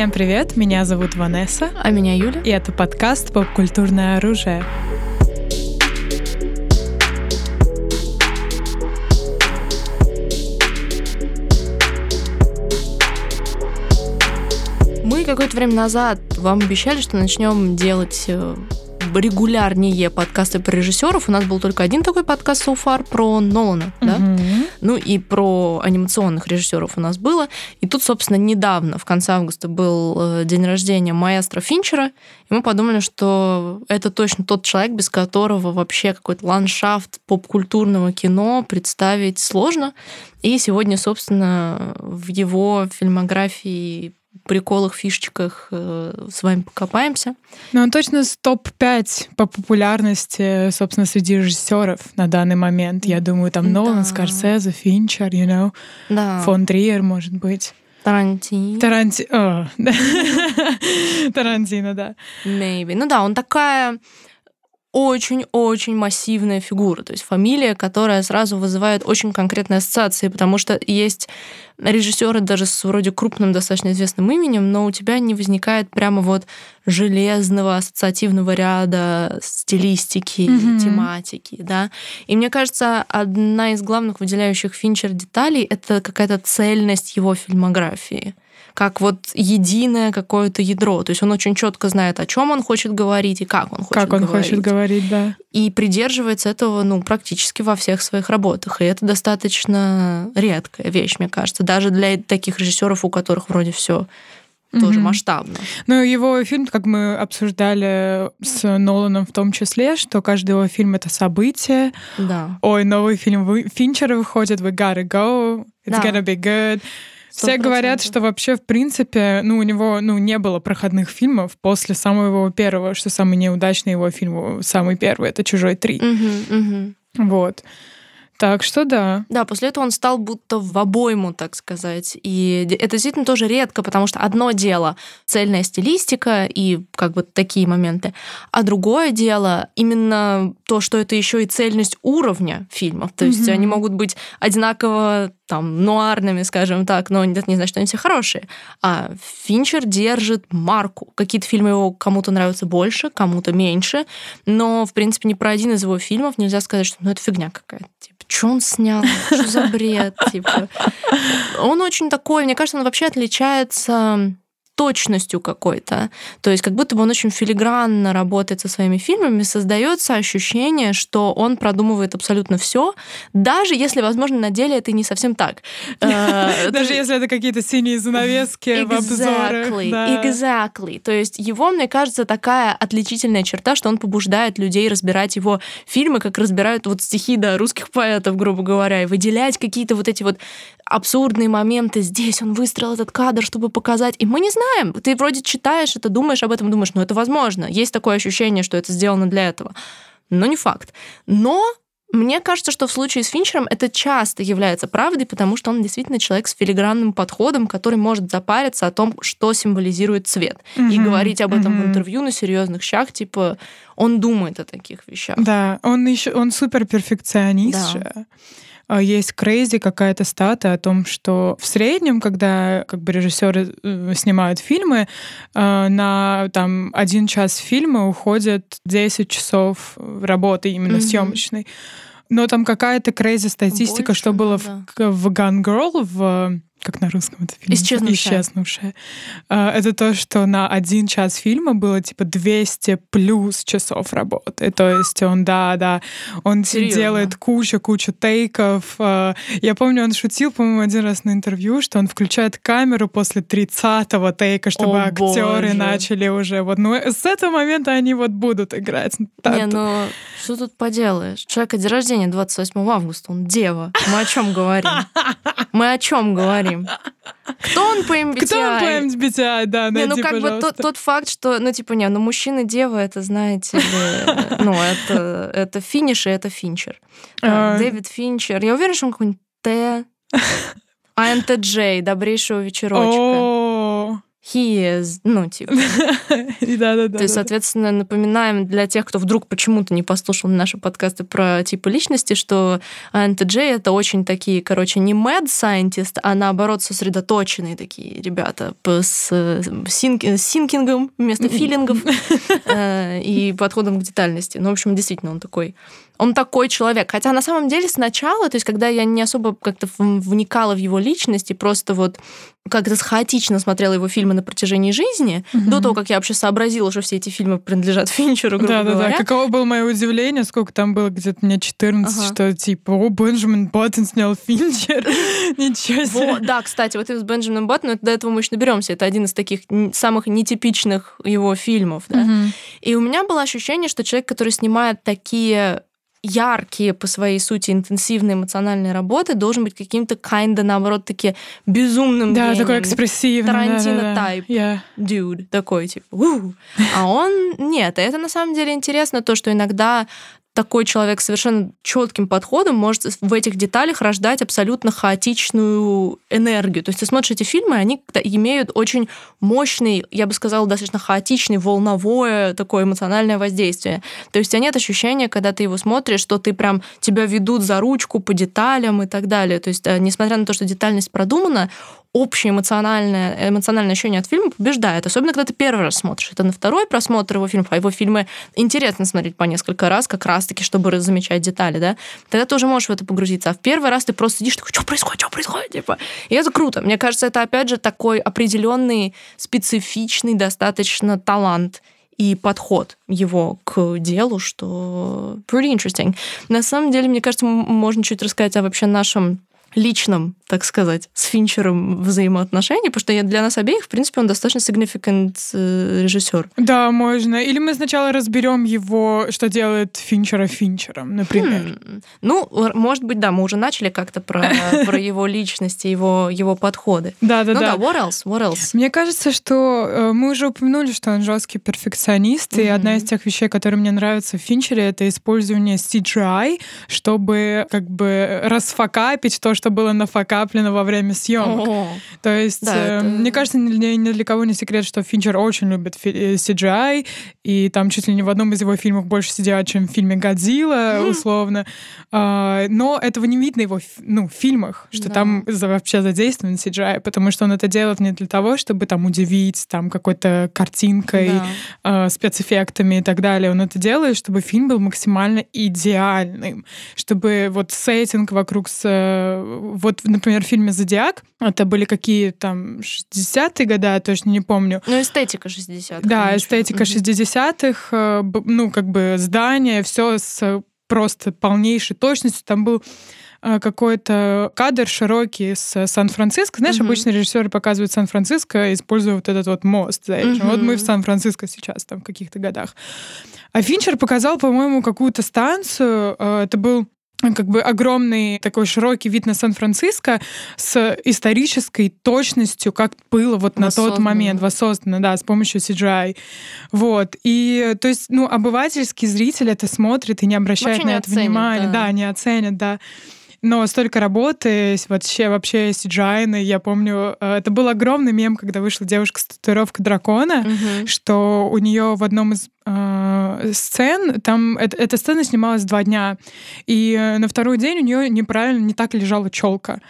Всем привет, меня зовут Ванесса. А меня Юля. И это подкаст «Поп-культурное оружие». Мы какое-то время назад вам обещали, что начнем делать э, регулярнее подкасты про режиссеров. У нас был только один такой подкаст so far про Нолана, да? Ну и про анимационных режиссеров у нас было. И тут, собственно, недавно, в конце августа, был э, день рождения маэстро Финчера, и мы подумали, что это точно тот человек, без которого вообще какой-то ландшафт поп-культурного кино представить сложно. И сегодня, собственно, в его фильмографии приколах, фишечках э, с вами покопаемся. Ну, он точно с топ-5 по популярности, собственно, среди режиссеров на данный момент. Я думаю, там Нолан, да. Скорсезе, Финчер, you know, да. фон Триер, может быть. Тарантино. Таранти... О, да. Тарантино, да. Maybe. Ну да, он такая очень-очень массивная фигура, то есть фамилия, которая сразу вызывает очень конкретные ассоциации, потому что есть режиссеры даже с вроде крупным, достаточно известным именем, но у тебя не возникает прямо вот железного ассоциативного ряда стилистики, mm-hmm. тематики, да. И мне кажется, одна из главных выделяющих Финчер деталей — это какая-то цельность его фильмографии как вот единое какое-то ядро. То есть он очень четко знает, о чем он хочет говорить и как он хочет как он говорить. хочет говорить, да. И придерживается этого, ну, практически во всех своих работах. И это достаточно редкая вещь, мне кажется, даже для таких режиссеров, у которых вроде все тоже mm-hmm. масштабно. Ну, его фильм, как мы обсуждали с Ноланом в том числе, что каждый его фильм — это событие. Да. Ой, новый фильм Финчера выходит, we gotta go, it's да. gonna be good. Все говорят, что вообще, в принципе, ну, у него ну, не было проходных фильмов после самого его первого, что самый неудачный его фильм, самый первый, это «Чужой 3». Угу, угу. Вот. Так что да. Да, после этого он стал будто в обойму, так сказать. И это действительно тоже редко, потому что одно дело цельная стилистика и как бы такие моменты, а другое дело именно то, что это еще и цельность уровня фильмов. То есть mm-hmm. они могут быть одинаково там нуарными, скажем так, но это не значит, что они все хорошие. А Финчер держит марку. Какие-то фильмы его кому-то нравятся больше, кому-то меньше, но, в принципе, ни про один из его фильмов нельзя сказать, что ну, это фигня какая-то. Что он снял? Что за бред? Типа. Он очень такой, мне кажется, он вообще отличается точностью какой-то. То есть как будто бы он очень филигранно работает со своими фильмами, создается ощущение, что он продумывает абсолютно все, даже если, возможно, на деле это не совсем так. Э, даже если это какие-то синие занавески в обзорах. Exactly. То есть его, мне кажется, такая отличительная черта, что он побуждает людей разбирать его фильмы, как разбирают вот стихи да, русских поэтов, грубо говоря, и выделять какие-то вот эти вот абсурдные моменты. Здесь он выстроил этот кадр, чтобы показать. И мы не знаем, знаем. Ты вроде читаешь это, думаешь об этом, думаешь, ну это возможно. Есть такое ощущение, что это сделано для этого. Но не факт. Но мне кажется, что в случае с Финчером это часто является правдой, потому что он действительно человек с филигранным подходом, который может запариться о том, что символизирует цвет. Mm-hmm. И говорить об этом mm-hmm. в интервью на серьезных щах, типа, он думает о таких вещах. Да, он еще он супер перфекционист да. же. А, есть крейзи какая-то стата о том, что в среднем, когда как бы режиссеры э, снимают фильмы, а, на там один час фильма уходит 10 часов работы именно mm-hmm. съемочной. Но там какая-то крейзи статистика, Больше, что было да. в, в Gun Girl, в как на русском это фильм? Исчезнувшая. Исчезнувшая. А, это то, что на один час фильма было типа 200 плюс часов работы. То есть он, да, да, он Серьезно? делает кучу-кучу тейков. А, я помню, он шутил, по-моему, один раз на интервью, что он включает камеру после 30-го тейка, чтобы О, актеры боже. начали уже вот, ну, с этого момента они вот будут играть. Не, ну, что тут поделаешь? Человека день рождения 28 августа, он дева. Мы о чем говорим? Мы о чем говорим? Говорим. Кто он по MBTI? Кто он по MBTI, да, найди, не, Ну, как пожалуйста. бы тот, тот факт, что, ну, типа, не, ну, мужчина дева, это, знаете ли, ну, это, это финиш, и это Финчер. А. Дэвид Финчер. Я уверена, что он какой-нибудь Т. АНТДЖ, добрейшего вечерочка. He is, ну, типа. Да, да, да. То есть, соответственно, напоминаем для тех, кто вдруг почему-то не послушал наши подкасты про типы личности, что INTJ — это очень такие, короче, не mad scientist, а наоборот сосредоточенные такие ребята с синкингом вместо филингов э, и подходом к детальности. Ну, в общем, действительно, он такой он такой человек. Хотя на самом деле сначала, то есть когда я не особо как-то вникала в его личность и просто вот как-то хаотично смотрела его фильмы на протяжении жизни, угу. до того, как я вообще сообразила, что все эти фильмы принадлежат Финчеру, грубо да, говоря. Да-да-да. Каково было мое удивление, сколько там было, где-то мне 14, ага. что типа, о, Бенджамин Баттон снял Финчер. Ничего себе. да, кстати, вот с Бенджамином Баттоном, до этого мы еще наберемся. Это один из таких самых нетипичных его фильмов. Да? И у меня было ощущение, что человек, который снимает такие яркие по своей сути интенсивные эмоциональные работы должен быть каким-то kinda, наоборот, таки безумным Да, гением. такой экспрессивный. Тарантино да, тайп. Да, yeah. Dude. Такой, типа, у А он... Нет, это на самом деле интересно, то, что иногда такой человек совершенно четким подходом может в этих деталях рождать абсолютно хаотичную энергию. То есть ты смотришь эти фильмы, они имеют очень мощный, я бы сказала, достаточно хаотичный, волновое такое эмоциональное воздействие. То есть у тебя нет ощущения, когда ты его смотришь, что ты прям тебя ведут за ручку по деталям и так далее. То есть э, несмотря на то, что детальность продумана, общее эмоциональное, эмоциональное ощущение от фильма побеждает. Особенно, когда ты первый раз смотришь. Это на второй просмотр его фильмов, а его фильмы интересно смотреть по несколько раз, как раз-таки, чтобы замечать детали, да? Тогда ты уже можешь в это погрузиться. А в первый раз ты просто сидишь такой, что происходит, что происходит, типа. И это круто. Мне кажется, это, опять же, такой определенный, специфичный достаточно талант и подход его к делу, что pretty interesting. На самом деле, мне кажется, можно чуть рассказать о вообще нашем личном, так сказать, с Финчером взаимоотношений, потому что для нас обеих, в принципе, он достаточно significant э, режиссер. Да, можно. Или мы сначала разберем его, что делает Финчера Финчером, например. Хм. Ну, может быть, да, мы уже начали как-то про, про его личность и его, его подходы. Да, да, ну, да. да, what else? What else? Мне кажется, что э, мы уже упомянули, что он жесткий перфекционист, и одна из тех вещей, которые мне нравятся в Финчере, это использование CGI, чтобы как бы расфакапить то, что было нафакаплено во время съемок. О, То есть, да, э, это... мне кажется, ни, ни для кого не секрет, что Финчер очень любит CGI, и там чуть ли не в одном из его фильмов больше сидят, чем в фильме «Годзилла», условно. А, но этого не видно его ну, в фильмах, что да. там вообще задействован CGI, потому что он это делает не для того, чтобы там удивить там какой-то картинкой, да. э, спецэффектами и так далее. Он это делает, чтобы фильм был максимально идеальным, чтобы вот сеттинг вокруг с вот, например, в фильме «Зодиак» это были какие там 60-е годы, я точно не помню. Ну, эстетика 60-х. Да, конечно. эстетика 60-х, э, ну, как бы здание, все с просто полнейшей точностью. Там был э, какой-то кадр широкий с Сан-Франциско. Знаешь, uh-huh. обычно режиссеры показывают Сан-Франциско, используя вот этот вот мост за этим. Uh-huh. Вот мы в Сан-Франциско сейчас, там, в каких-то годах. А Финчер показал, по-моему, какую-то станцию. Э, это был как бы огромный такой широкий вид на Сан-Франциско с исторической точностью, как было вот на тот момент, воссоздано, да, с помощью CGI. Вот. И, то есть, ну, обывательский зритель это смотрит и не обращает Вообще на это оценит, внимания. Да. да, не оценит, да. Но столько работы, вообще, вообще CGI, я помню, э, это был огромный мем, когда вышла девушка с татуировкой дракона, угу. что у нее в одном из э, сцен, там э, эта сцена снималась два дня, и э, на второй день у нее неправильно, не так лежала челка.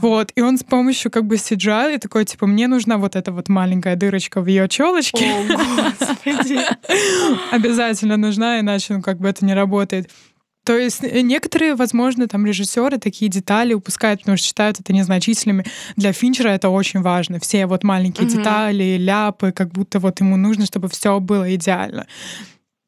Вот, и он с помощью как бы CGI такой, типа, мне нужна вот эта вот маленькая дырочка в ее челочке. Обязательно нужна, иначе, ну, как бы это не работает. То есть э, некоторые, возможно, там режиссеры такие детали упускают, потому что считают это незначительными. Для Финчера это очень важно. Все вот маленькие mm-hmm. детали, ляпы, как будто вот ему нужно, чтобы все было идеально.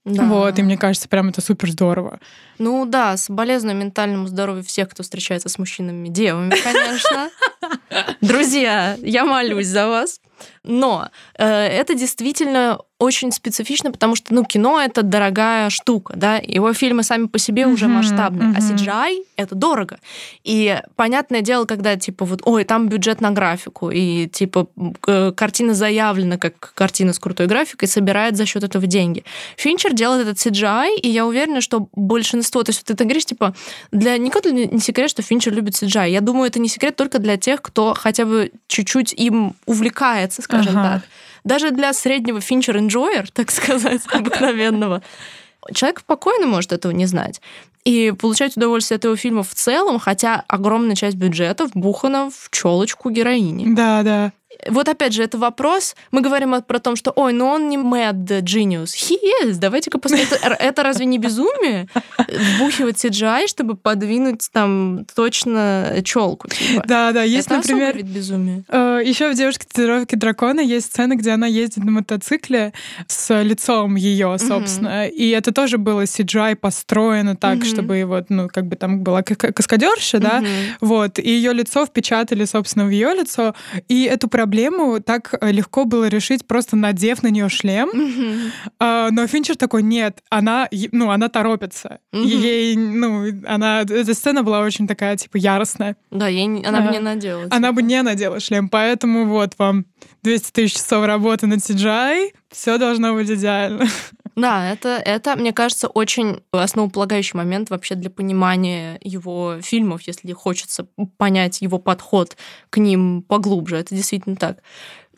Да. Вот, и мне кажется, прям это супер здорово. Ну да, соболезную ментальному здоровью всех, кто встречается с мужчинами, девами, конечно. Друзья, я молюсь за вас. Но э, это действительно очень специфично, потому что, ну, кино — это дорогая штука, да, его фильмы сами по себе уже масштабные, а CGI — это дорого. И понятное дело, когда, типа, вот, ой, там бюджет на графику, и, типа, э, картина заявлена как картина с крутой графикой, собирает за счет этого деньги. Финчер делает этот CGI, и я уверена, что большинство, то есть вот ты говоришь, типа, для никого не секрет, что Финчер любит CGI. Я думаю, это не секрет только для тех, кто хотя бы чуть-чуть им увлекается, скажем ага. так. Даже для среднего Финчер enjoyer, так сказать, обыкновенного, человек спокойно может этого не знать. И получать удовольствие от его фильма в целом, хотя огромная часть бюджета вбухана в челочку героини. Да, да вот опять же, это вопрос. Мы говорим про то, что, ой, ну он не mad genius. He is. Давайте-ка после. Это разве не безумие? Вбухивать CGI, чтобы подвинуть там точно челку. Типа. Да, да. Есть, это например... вид безумия. Э, Еще в «Девушке татуировки дракона» есть сцена, где она ездит на мотоцикле с лицом ее, собственно. И это тоже было CGI построено так, чтобы его, ну, как бы там была каскадерша, да, вот, и ее лицо впечатали, собственно, в ее лицо. И эту проблему так э, легко было решить, просто надев на нее шлем. Mm-hmm. но Финчер такой, нет, она, ну, она торопится. Mm-hmm. Ей, ну, она, эта сцена была очень такая, типа, яростная. Да, ей, она а, бы не надела. Типа. Она бы не надела шлем, поэтому вот вам 200 тысяч часов работы над CGI, все должно быть идеально. Да, это, это, мне кажется, очень основополагающий момент вообще для понимания его фильмов, если хочется понять его подход к ним поглубже. Это действительно так.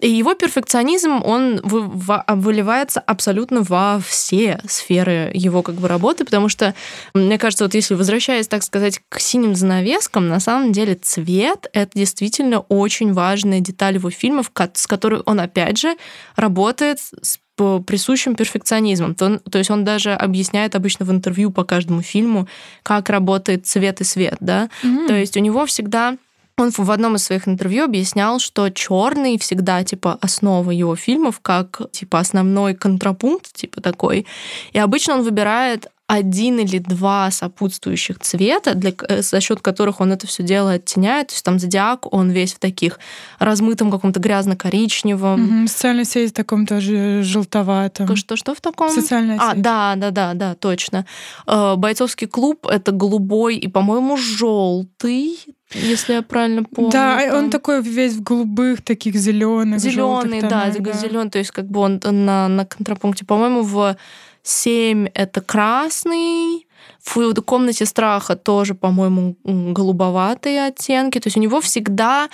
И его перфекционизм, он выливается абсолютно во все сферы его как бы работы, потому что, мне кажется, вот если возвращаясь, так сказать, к синим занавескам, на самом деле цвет — это действительно очень важная деталь его фильмов, с которой он, опять же, работает с присущим перфекционизмом. То, то есть он даже объясняет обычно в интервью по каждому фильму, как работает цвет и свет, да. Mm-hmm. То есть у него всегда он в одном из своих интервью объяснял, что черный всегда типа основа его фильмов, как типа основной контрапункт, типа такой. И обычно он выбирает один или два сопутствующих цвета, для, э, за счет которых он это все дело оттеняет. То есть там зодиак, он весь в таких размытом каком-то грязно-коричневом. Угу, социальная сеть в таком тоже желтоватом. Что, что в таком? Социальная а, сеть. да, да, да, да, точно. Э, бойцовский клуб — это голубой и, по-моему, желтый если я правильно помню. Да, там... он такой весь в голубых, таких зеленых. Зеленый, да, да. зеленый, то есть как бы он на, на контрапункте. По-моему, в 7 это красный, в комнате страха тоже, по-моему, голубоватые оттенки. То есть у него всегда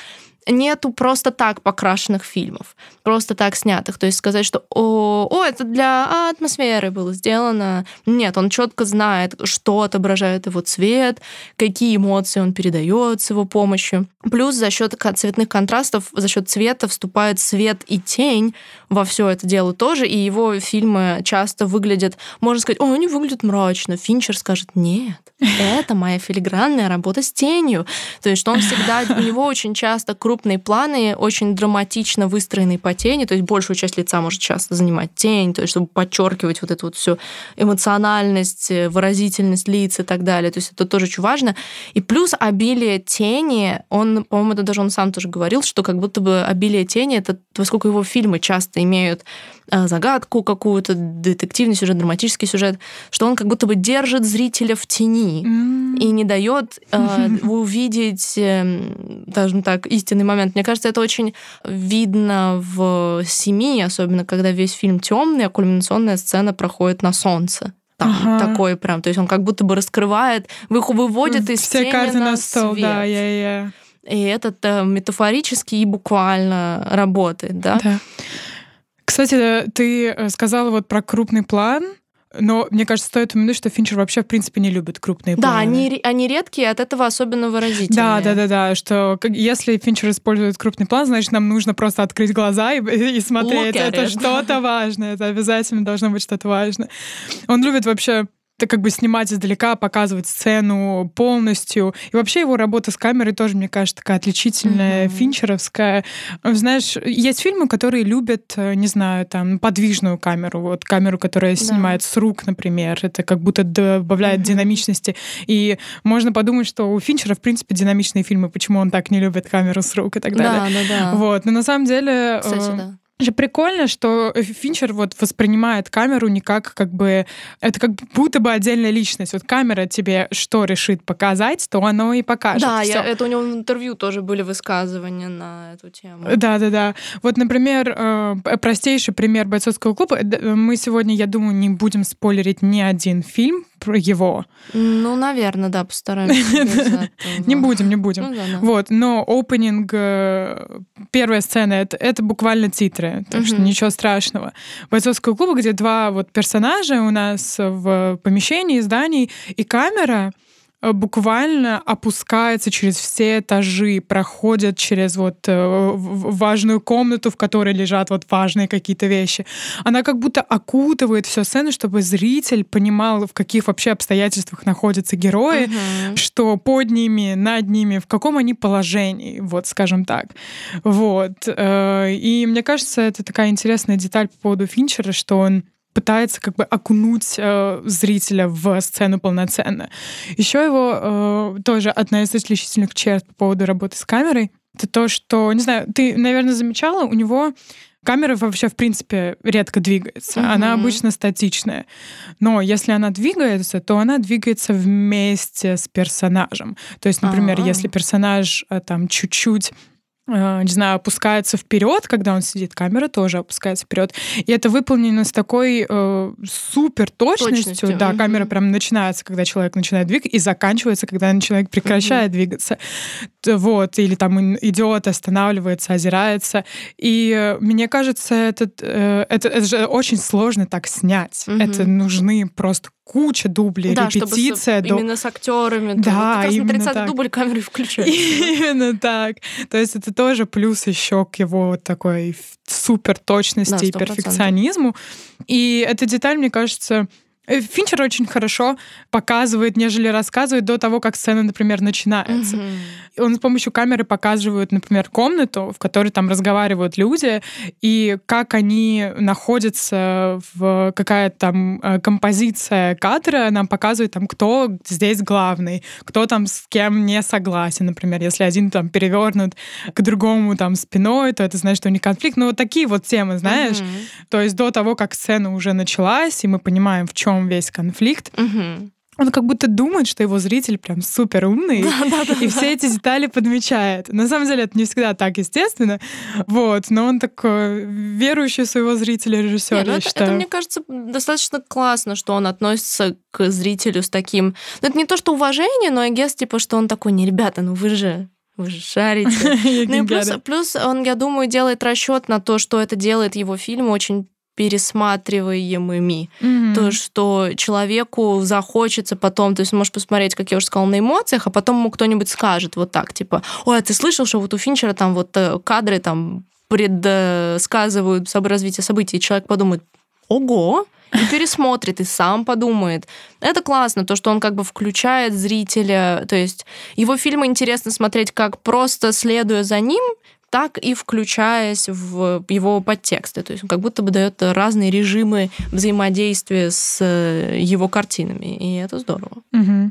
нету просто так покрашенных фильмов, просто так снятых. То есть сказать, что о, о это для атмосферы было сделано. Нет, он четко знает, что отображает его цвет, какие эмоции он передает с его помощью. Плюс за счет цветных контрастов, за счет цвета вступает свет и тень во все это дело тоже, и его фильмы часто выглядят, можно сказать, о, они выглядят мрачно. Финчер скажет, нет, это моя филигранная работа с тенью. То есть, что он всегда, у него очень часто крупные планы, очень драматично выстроенные по тени, то есть большую часть лица может часто занимать тень, то есть, чтобы подчеркивать вот эту вот всю эмоциональность, выразительность лиц и так далее. То есть, это тоже очень важно. И плюс обилие тени, он, по-моему, это даже он сам тоже говорил, что как будто бы обилие тени, это поскольку его фильмы часто имеют э, загадку какую-то, детективный сюжет, драматический сюжет, что он как будто бы держит зрителя в тени mm. и не дает э, увидеть, э, скажем так, истинный момент. Мне кажется, это очень видно в «Семи», особенно когда весь фильм темный, а кульминационная сцена проходит на солнце там ага. такой прям, то есть он как будто бы раскрывает, выводит из Все карты на, на стол, свет. да, я, я. И этот э, метафорически и буквально работает, да? Да. Кстати, ты э, сказала вот про крупный план. Но мне кажется, стоит упомянуть, что Финчер вообще, в принципе, не любит крупные планы. Да, они, они редкие, от этого особенно выразительные. Да, да, да, да, что если Финчер использует крупный план, значит, нам нужно просто открыть глаза и, и смотреть. Это что-то важное, это обязательно должно быть что-то важное. Он любит вообще это как бы снимать издалека, показывать сцену полностью. И вообще его работа с камерой тоже, мне кажется, такая отличительная, mm-hmm. финчеровская. Знаешь, есть фильмы, которые любят, э, не знаю, там, подвижную камеру, вот камеру, которая да. снимает с рук, например. Это как будто добавляет mm-hmm. динамичности. И можно подумать, что у Финчера, в принципе, динамичные фильмы, почему он так не любит камеру с рук и так далее. Да, да, да. Вот. Но на самом деле... Кстати, э, да же прикольно, что Финчер вот воспринимает камеру не как как бы... Это как будто бы отдельная личность. Вот камера тебе что решит показать, то оно и покажет. Да, я, это у него в интервью тоже были высказывания на эту тему. Да-да-да. Вот, например, э, простейший пример бойцовского клуба. Мы сегодня, я думаю, не будем спойлерить ни один фильм про его. Ну, наверное, да, постараемся. Не будем, не будем. Ну вот, но опенинг, э, первая сцена, это буквально титры, так что ничего страшного. Бойцовского клуба, где два вот персонажа у нас в помещении, здании, и камера — буквально опускается через все этажи, проходит через вот э, важную комнату, в которой лежат вот важные какие-то вещи. Она как будто окутывает всю сцену, чтобы зритель понимал, в каких вообще обстоятельствах находятся герои, uh-huh. что под ними, над ними, в каком они положении, вот, скажем так. Вот. Э, и мне кажется, это такая интересная деталь по поводу Финчера, что он пытается как бы окунуть э, зрителя в сцену полноценно. Еще его э, тоже одна из отличительных черт по поводу работы с камерой это то, что, не знаю, ты, наверное, замечала, у него камера вообще, в принципе, редко двигается. Угу. Она обычно статичная. Но если она двигается, то она двигается вместе с персонажем. То есть, например, А-а-а. если персонаж э, там чуть-чуть не знаю, опускается вперед, когда он сидит, камера тоже опускается вперед. И это выполнено с такой э, супер точностью. точностью. Да, угу. камера прям начинается, когда человек начинает двигаться, и заканчивается, когда человек прекращает угу. двигаться. Вот, или там идет, останавливается, озирается. И э, мне кажется, этот, э, это, это же очень сложно так снять. Угу. Это нужны просто куча дублей, да, репетиция. Чтобы с, до... Именно с актерами. Да, как раз на 30 так. дубль камеры включают. Именно так. То есть это тоже плюс еще к его вот такой супер точности да, и перфекционизму. И эта деталь, мне кажется, Финчер очень хорошо показывает, нежели рассказывает до того, как сцена, например, начинается. Mm-hmm. Он с помощью камеры показывает, например, комнату, в которой там разговаривают люди, и как они находятся в какая-то там э, композиция кадра, нам показывает там, кто здесь главный, кто там с кем не согласен, например, если один там перевернут к другому там спиной, то это значит, что у них конфликт. Ну, вот такие вот темы, знаешь. Mm-hmm. То есть до того, как сцена уже началась, и мы понимаем, в чем чем весь конфликт. Угу. Он как будто думает, что его зритель прям супер умный, да, да, да, и да. все эти детали подмечает. На самом деле это не всегда так, естественно, вот, но он такой верующий своего зрителя режиссер, ну это. Это, мне кажется, достаточно классно, что он относится к зрителю с таким... Ну, это не то, что уважение, но, я guess, типа, что он такой, не, ребята, ну вы же вы же шарите. ну и плюс, плюс он, я думаю, делает расчет на то, что это делает его фильм очень пересматриваемыми. Mm-hmm. То, что человеку захочется потом, то есть он может посмотреть, как я уже сказала, на эмоциях, а потом ему кто-нибудь скажет вот так, типа, ой, а ты слышал, что вот у Финчера там вот э, кадры там предсказывают развитие событий, и человек подумает, ого, и пересмотрит, и сам подумает. Это классно, то, что он как бы включает зрителя. То есть его фильмы интересно смотреть как просто следуя за ним, так и включаясь в его подтексты. То есть он как будто бы дает разные режимы взаимодействия с э, его картинами, и это здорово. Угу.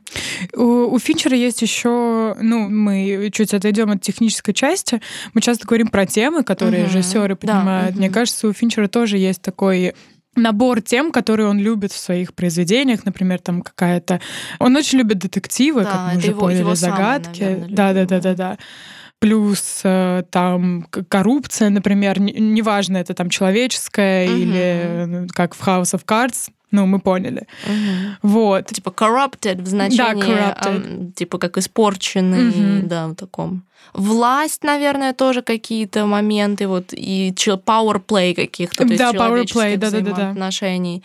У, у Финчера есть еще, ну, мы чуть отойдем от технической части, мы часто говорим про темы, которые угу. режиссеры понимают. Да, Мне кажется, у Финчера тоже есть такой набор тем, которые он любит в своих произведениях, например, там какая-то... Он очень любит детективы, да, как мы уже его, поняли, его загадки. Самый, наверное, да, да, да, да, да плюс э, там коррупция, например, неважно, это там человеческая uh-huh. или ну, как в House of Cards, ну, мы поняли. Uh-huh. Вот. Типа corrupted в значении, да, corrupted. Типа как испорченный, uh-huh. да, в таком. Власть, наверное, тоже какие-то моменты, вот, и power play каких-то, то да, power play, да, да, да, да. отношений.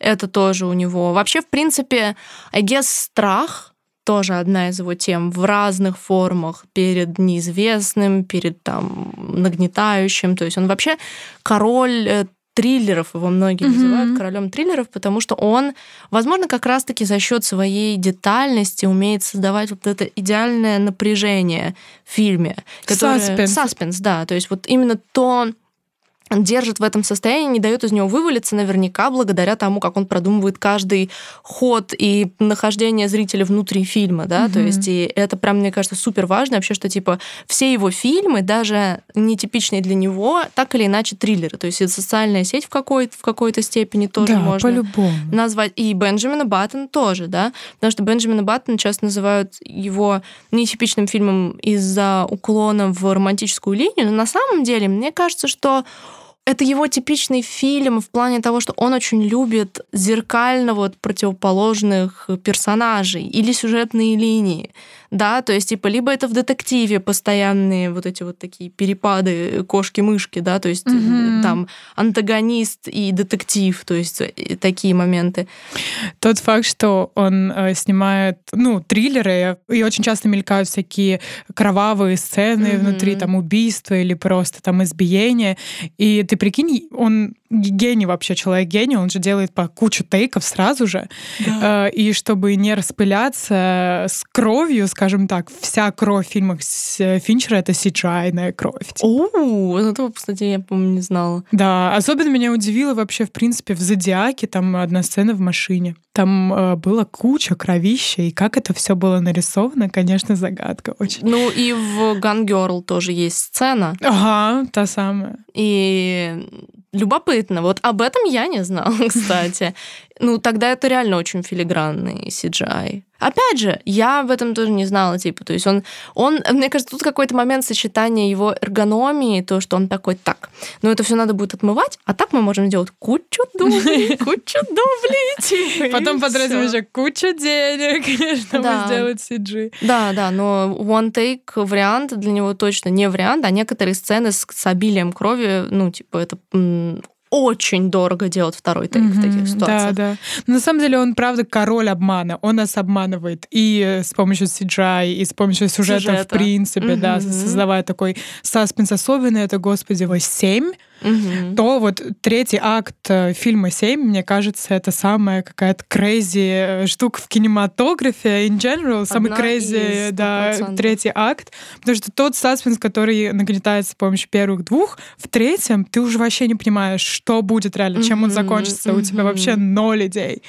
Это тоже у него. Вообще, в принципе, I guess, страх — тоже одна из его тем в разных формах перед неизвестным, перед там нагнетающим. То есть он вообще король э, триллеров, его многие mm-hmm. называют королем триллеров, потому что он, возможно, как раз-таки за счет своей детальности умеет создавать вот это идеальное напряжение в фильме. Которое... Саспенс. Саспенс, да. То есть вот именно то держит в этом состоянии, не дает из него вывалиться наверняка благодаря тому, как он продумывает каждый ход и нахождение зрителя внутри фильма, да, mm-hmm. то есть и это прям, мне кажется, супер важно вообще, что типа все его фильмы, даже нетипичные для него, так или иначе триллеры, то есть это социальная сеть в какой-то, в какой-то степени тоже да, можно по-любому. назвать, и Бенджамина Баттон тоже, да, потому что Бенджамина Баттон часто называют его нетипичным фильмом из-за уклона в романтическую линию, но на самом деле мне кажется, что это его типичный фильм в плане того, что он очень любит зеркально вот противоположных персонажей или сюжетные линии да, то есть, типа, либо это в детективе постоянные вот эти вот такие перепады кошки-мышки, да, то есть mm-hmm. там антагонист и детектив, то есть э, такие моменты. Тот факт, что он э, снимает, ну, триллеры, и очень часто мелькают всякие кровавые сцены mm-hmm. внутри, там, убийства или просто там избиения, и ты прикинь, он гений вообще, человек гений, он же делает по кучу тейков сразу же, да. Э, и чтобы не распыляться с кровью, скажем так, вся кровь в фильмах э, Финчера — это cgi кровь. О, этого, кстати, я, по-моему, не знала. Да, особенно меня удивило вообще, в принципе, в «Зодиаке» там одна сцена в машине. Там э, была куча кровища, и как это все было нарисовано, конечно, загадка очень. Ну и в «Gun Girl» тоже есть сцена. Ага, та самая. И Любопытно. Вот об этом я не знала, кстати. Ну, тогда это реально очень филигранный CGI. Опять же, я об этом тоже не знала, типа, то есть он, он, мне кажется, тут какой-то момент сочетания его эргономии, то, что он такой, так, ну это все надо будет отмывать, а так мы можем сделать кучу дублей, кучу дублей, Потом потратим еще кучу денег, чтобы сделать CG. Да, да, но one take вариант для него точно не вариант, а некоторые сцены с, с обилием крови, ну, типа, это очень дорого делать второй тейк mm-hmm, в таких ситуациях. Да, да. Но на самом деле он, правда, король обмана. Он нас обманывает и с помощью CGI, и с помощью сюжета, сюжета. в принципе, mm-hmm. да, создавая такой саспенс. Особенно это, господи, его семь угу. то вот третий акт э, фильма «Семь», мне кажется, это самая какая-то crazy э, штука в кинематографе in general, самый crazy, да, третий акт, потому что тот саспенс, который нагнетается с помощью первых двух, в третьем ты уже вообще не понимаешь, что будет реально, чем он закончится, у тебя вообще ноль идей.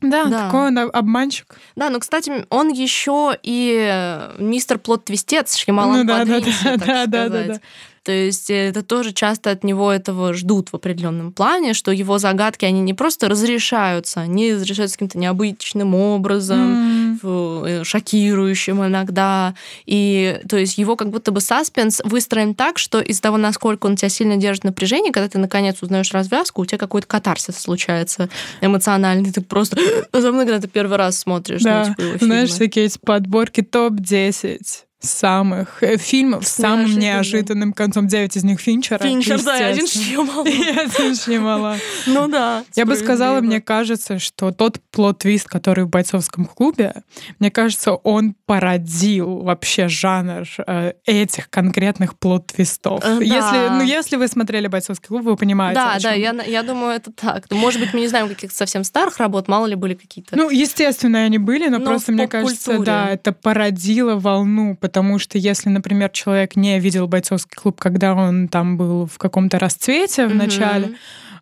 Да, да, такой он обманщик. Да, ну, кстати, он еще и э, мистер плод-твистец, Шьямалан ну, да, да, да, да, да, да, да. То есть это тоже часто от него этого ждут в определенном плане, что его загадки, они не просто разрешаются, они разрешаются каким-то необычным образом, mm. шокирующим иногда. И то есть его как будто бы саспенс выстроен так, что из того, насколько он тебя сильно держит в напряжении, когда ты наконец узнаешь развязку, у тебя какой-то катарсис случается эмоциональный. Ты просто особенно, когда ты первый раз смотришь. Да, ну, типа, знаешь, всякие эти подборки топ-10 самых э, фильмов с самым неожиданным концом. Девять из них Финчера. Финчер, да, один Шьямалан. один Шьямалан. Ну да. Я бы сказала, мне кажется, что тот плод-твист, который в бойцовском клубе, мне кажется, он породил вообще жанр э, этих конкретных плод-твистов. Э, если, ну, если вы смотрели бойцовский клуб, вы понимаете. Да, да, я, я думаю, это так. Может быть, мы не знаем каких-то совсем старых работ, мало ли были какие-то. Ну, естественно, они были, но, но просто, мне кажется, да, это породило волну потому что если, например, человек не видел бойцовский клуб, когда он там был в каком-то расцвете в mm-hmm. начале,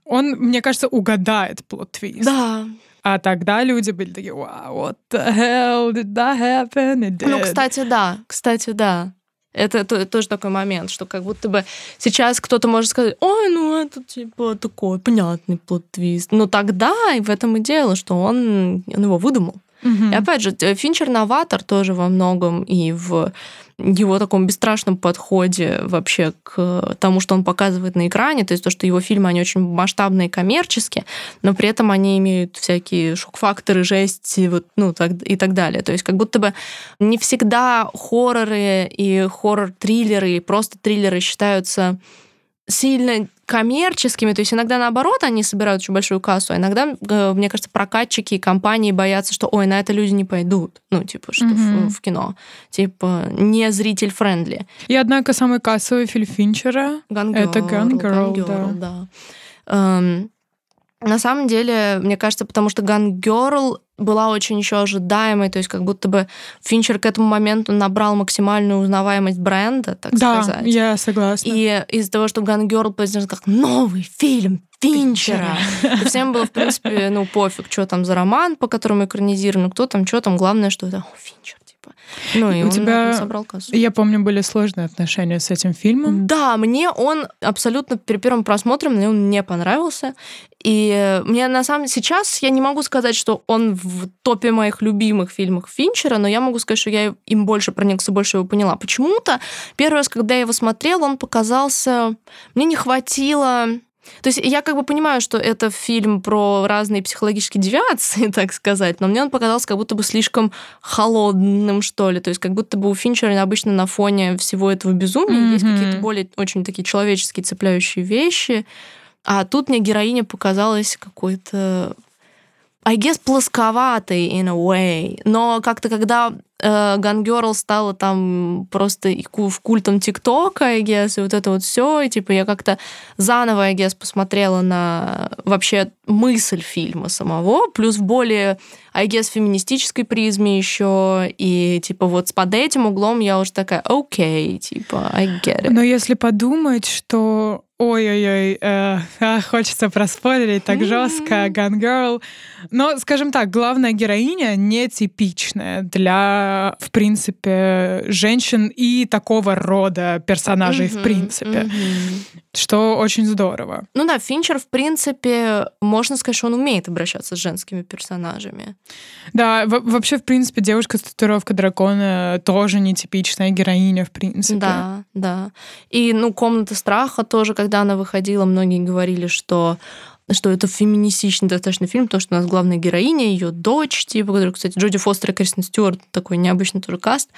он, мне кажется, угадает плод-твист. Да. А тогда люди были такие, вау, what the hell did that happen? It did. Ну, кстати, да, кстати, да. Это, это тоже такой момент, что как будто бы сейчас кто-то может сказать, ой, ну это типа такой понятный плод-твист. Но тогда и в этом и дело, что он, он его выдумал. Угу. И опять же, Финчер новатор тоже во многом и в его таком бесстрашном подходе вообще к тому, что он показывает на экране, то есть то, что его фильмы, они очень масштабные коммерческие, но при этом они имеют всякие шок-факторы, жести вот, ну, так, и так далее. То есть как будто бы не всегда хорроры и хоррор-триллеры, и просто триллеры считаются сильно коммерческими, то есть иногда наоборот они собирают очень большую кассу, а иногда, э, мне кажется, прокатчики и компании боятся, что ой, на это люди не пойдут, ну, типа, что mm-hmm. в, в кино, типа, не зритель-френдли. И однако самый кассовый фильм Финчера — это Gun Girl, Gun Girl да. да. Эм, На самом деле, мне кажется, потому что Gun Girl была очень еще ожидаемой, то есть как будто бы Финчер к этому моменту набрал максимальную узнаваемость бренда, так да, сказать. Да, я согласна. И из-за того, что Gun Girl произнес как новый фильм Финчера, и всем было, в принципе, ну, пофиг, что там за роман, по которому экранизировано, кто там, что там, главное, что это Финчер. Ну, и у тебя, собрал кассу. Я помню, были сложные отношения с этим фильмом. Да, мне он абсолютно при первом просмотре мне он не понравился. И мне на самом деле сейчас я не могу сказать, что он в топе моих любимых фильмов Финчера, но я могу сказать, что я им больше проникся, больше его поняла. Почему-то первый раз, когда я его смотрела, он показался... Мне не хватило то есть я как бы понимаю, что это фильм про разные психологические девиации, так сказать, но мне он показался как будто бы слишком холодным, что ли. То есть как будто бы у Финчера обычно на фоне всего этого безумия mm-hmm. есть какие-то более очень такие человеческие цепляющие вещи. А тут мне героиня показалась какой-то I guess, плосковатый in a way. Но как-то когда Gun Girl стала там просто в культом ТикТока, I guess, и вот это вот все, и типа я как-то заново, I guess, посмотрела на вообще мысль фильма самого, плюс в более, I guess, феминистической призме еще, и типа вот под этим углом я уже такая, окей, okay, типа, I get it. Но если подумать, что Ой-ой-ой, э, хочется проспойлерить так жестко, Gun Girl. Но, скажем так, главная героиня нетипичная для, в принципе, женщин и такого рода персонажей, mm-hmm, в принципе. Mm-hmm. Что очень здорово. Ну да, Финчер, в принципе, можно сказать, что он умеет обращаться с женскими персонажами. Да, вообще, в принципе, девушка с татуировкой дракона тоже нетипичная героиня, в принципе. Да, да. И, ну, комната страха тоже, когда она выходила, многие говорили, что что это феминистичный достаточно фильм, потому что у нас главная героиня, ее дочь, типа, которая, кстати, Джоди Фостер и Кристин Стюарт, такой необычный тоже каст.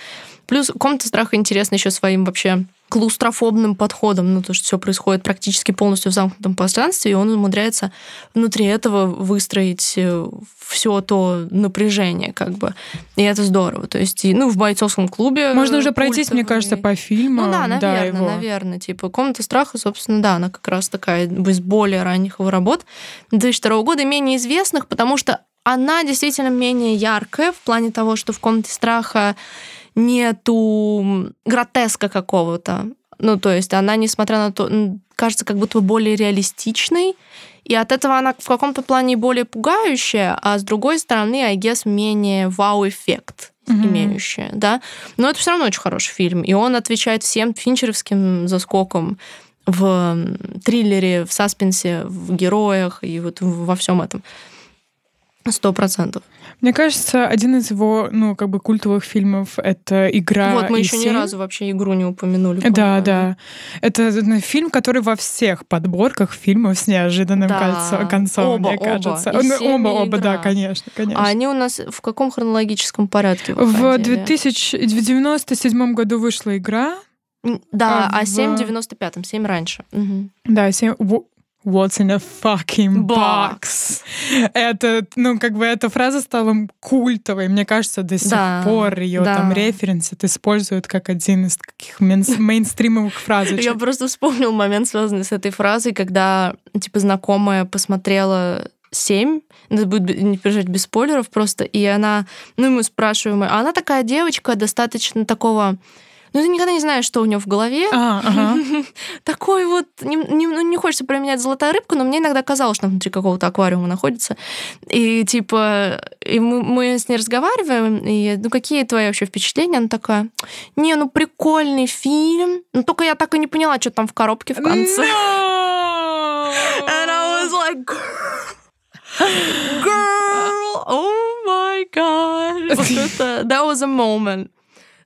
Плюс «Комната страха» интересна еще своим вообще клаустрофобным подходом, ну, то, что все происходит практически полностью в замкнутом пространстве, и он умудряется внутри этого выстроить э, все то напряжение, как бы. И это здорово. То есть, ну, в бойцовском клубе... Можно уже пройтись, мне кажется, по фильму. Ну да, наверное, да, его. наверное. Типа, «Комната страха», собственно, да, она как раз такая из более ранних его работ 2002 года, менее известных, потому что она действительно менее яркая в плане того, что в «Комнате страха» нету гротеска какого-то. Ну, то есть она, несмотря на то, кажется как будто бы более реалистичной, и от этого она в каком-то плане более пугающая, а с другой стороны, I guess, менее вау-эффект mm-hmm. имеющая, да. Но это все равно очень хороший фильм, и он отвечает всем финчеровским заскокам в триллере, в саспенсе, в героях и вот во всем этом. Сто процентов. Мне кажется, один из его, ну, как бы культовых фильмов — это «Игра Вот, мы и еще 7. ни разу вообще игру не упомянули. Да, да. Это ну, фильм, который во всех подборках фильмов с неожиданным да. кольцо, концом, оба, мне кажется. Оба, и оба, оба, да, конечно, конечно. А они у нас в каком хронологическом порядке выходили? В 2097 году вышла игра, да, а, а в... 7 в 95-м, 7 раньше. Угу. Да, 7... What's in a fucking box? Это, ну, как бы эта фраза стала культовой. Мне кажется, до сих да, пор ее да. там референсы используют как один из таких мейнстримовых фразочек. Я просто вспомнил момент, связанный с этой фразой, когда, типа, знакомая посмотрела семь, это будет не пережить без спойлеров просто, и она, ну, мы спрашиваем, а она такая девочка достаточно такого ну, ты никогда не знаешь, что у него в голове. А, ага. Такой вот, не, не, ну, не хочется променять золотая рыбка, но мне иногда казалось, что внутри какого-то аквариума находится. И типа, и мы, мы с ней разговариваем, и ну какие твои вообще впечатления? Она такая, не, ну прикольный фильм, но только я так и не поняла, что там в коробке в конце. No! And I was like, girl, oh my god. Вот это, that was a moment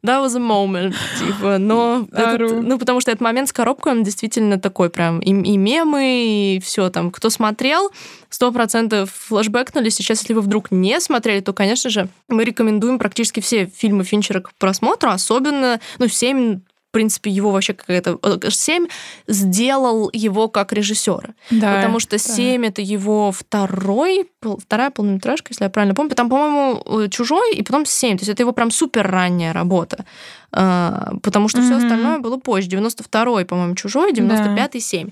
that was a moment, типа, но этот, ну, потому что этот момент с коробкой, он действительно такой прям, и, и мемы, и все там, кто смотрел, сто процентов флешбэкнули. Сейчас, если вы вдруг не смотрели, то, конечно же, мы рекомендуем практически все фильмы Финчера к просмотру, особенно, ну, 7 в принципе, его вообще какая-то... 7 сделал его как режиссера. Да, потому что 7 да. это его второй, вторая полнометражка, если я правильно помню. Там, по-моему, э, чужой, и потом 7. То есть это его прям супер ранняя работа. А, потому что mm-hmm. все остальное было позже. 92-й, по-моему, чужой, 95-й, 7.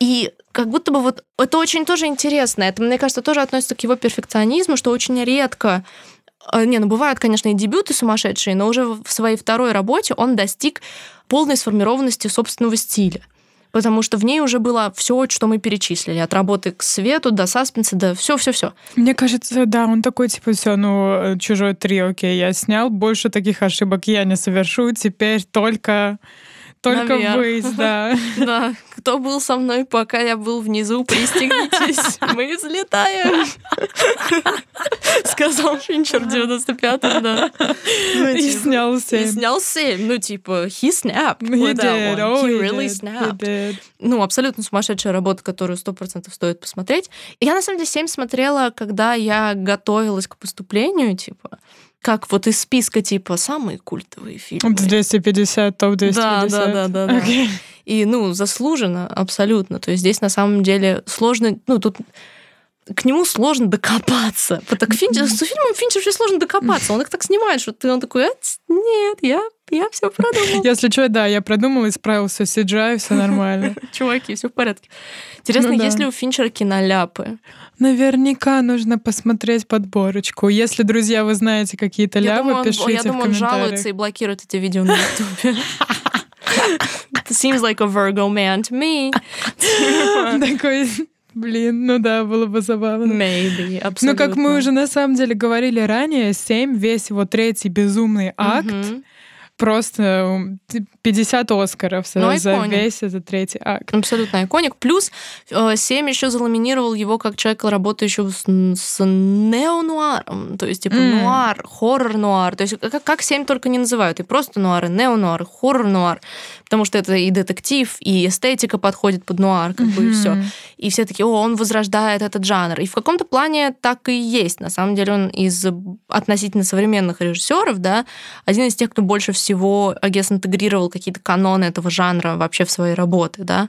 И как будто бы вот это очень тоже интересно. Это, мне кажется, тоже относится к его перфекционизму, что очень редко э, не, ну бывают, конечно, и дебюты сумасшедшие, но уже в своей второй работе он достиг полной сформированности собственного стиля потому что в ней уже было все, что мы перечислили, от работы к свету до саспенса, до все, все, все. Мне кажется, да, он такой типа все, ну чужой три, окей, я снял, больше таких ошибок я не совершу, теперь только только Наверх. да. Да. Кто был со мной, пока я был внизу, пристегнитесь. Мы взлетаем. Сказал Финчер в 95-м, да. Ну, и снял 7. И снял 7. Ну, типа, he snapped he did. Oh, he, really snapped. Ну, абсолютно сумасшедшая работа, которую сто процентов стоит посмотреть. Я, на самом деле, 7 смотрела, когда я готовилась к поступлению, типа как вот из списка типа самые культовые фильмы. 250, топ-250. Да, да, да, да. да. Okay. И, ну, заслуженно, абсолютно. То есть здесь на самом деле сложно, ну, тут к нему сложно докопаться. Так Финчер, с фильмом Финчер вообще сложно докопаться. Он их так снимает, что ты он такой, нет, я, я все продумал. Если что, да, я продумал, исправился CGI, все нормально. Чуваки, все в порядке. Интересно, ну, есть ли у Финчера киноляпы? Наверняка нужно посмотреть подборочку. Если, друзья, вы знаете какие-то ляпы, пишите Я думаю, он жалуется и блокирует эти видео на YouTube. Seems like a Virgo man to me. Такой Блин, ну да, было бы забавно. Maybe, абсолютно. Ну, как мы уже на самом деле говорили ранее, 7, весь его третий безумный акт, mm-hmm просто 50 Оскаров ну, за весь этот третий акт. Абсолютно иконик. Плюс э, Семь еще заламинировал его как человека, работающего с, с неонуаром, то есть типа mm. нуар, хоррор-нуар. То есть как, как Семь только не называют, и просто нуар, и неонуар, и хоррор-нуар, потому что это и детектив, и эстетика подходит под нуар, как mm-hmm. бы и все. И все такие, о, он возрождает этот жанр. И в каком-то плане так и есть. На самом деле он из относительно современных режиссеров, да, один из тех, кто больше всего Агес интегрировал какие-то каноны этого жанра вообще в свои работы, да,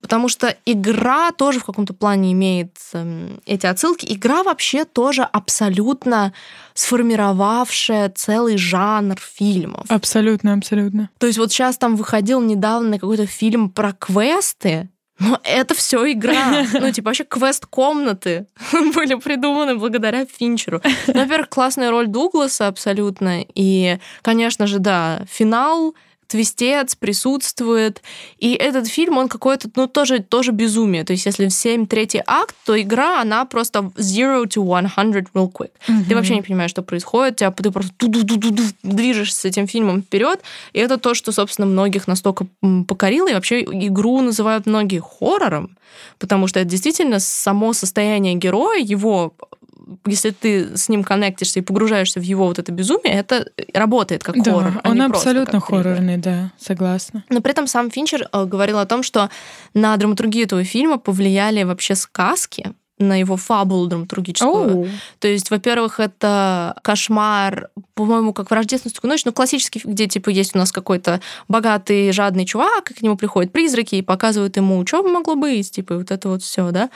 потому что игра тоже в каком-то плане имеет эм, эти отсылки. Игра вообще тоже абсолютно сформировавшая целый жанр фильмов. Абсолютно, абсолютно. То есть вот сейчас там выходил недавно какой-то фильм про квесты, но это все игра. Ну, типа, вообще квест-комнаты были придуманы благодаря Финчеру. Ну, во-первых, классная роль Дугласа абсолютно. И, конечно же, да, финал твистец присутствует. И этот фильм, он какой-то, ну, тоже, тоже безумие. То есть, если в 7 третий акт, то игра, она просто zero to 100 real quick. Mm-hmm. Ты вообще не понимаешь, что происходит, тебя, ты просто движешься с этим фильмом вперед. И это то, что, собственно, многих настолько покорило. И вообще игру называют многие хоррором, потому что это действительно само состояние героя, его если ты с ним коннектишься и погружаешься в его вот это безумие, это работает как да, хоррор. А он абсолютно хоррорный, да, согласна. Но при этом сам Финчер э, говорил о том, что на драматургию этого фильма повлияли вообще сказки, на его фабулу драматургическую. Oh. То есть, во-первых, это кошмар, по-моему, как в рождественскую ночь, ну, классический, где, типа, есть у нас какой-то богатый, жадный чувак, и к нему приходят призраки и показывают ему, что бы могло быть, типа, вот это вот все, да.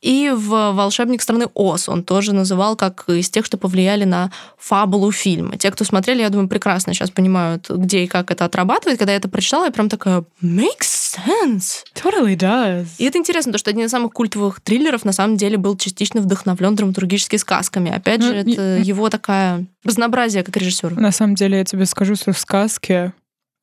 И в «Волшебник страны Оз» он тоже называл как из тех, что повлияли на фабулу фильма. Те, кто смотрели, я думаю, прекрасно сейчас понимают, где и как это отрабатывает. Когда я это прочитала, я прям такая, makes sense. Totally does. И это интересно, то, что один из самых культовых триллеров, на самом деле, деле был частично вдохновлен драматургическими сказками. Опять же, ну, это и... его такая разнообразие как режиссер. На самом деле, я тебе скажу, что в сказке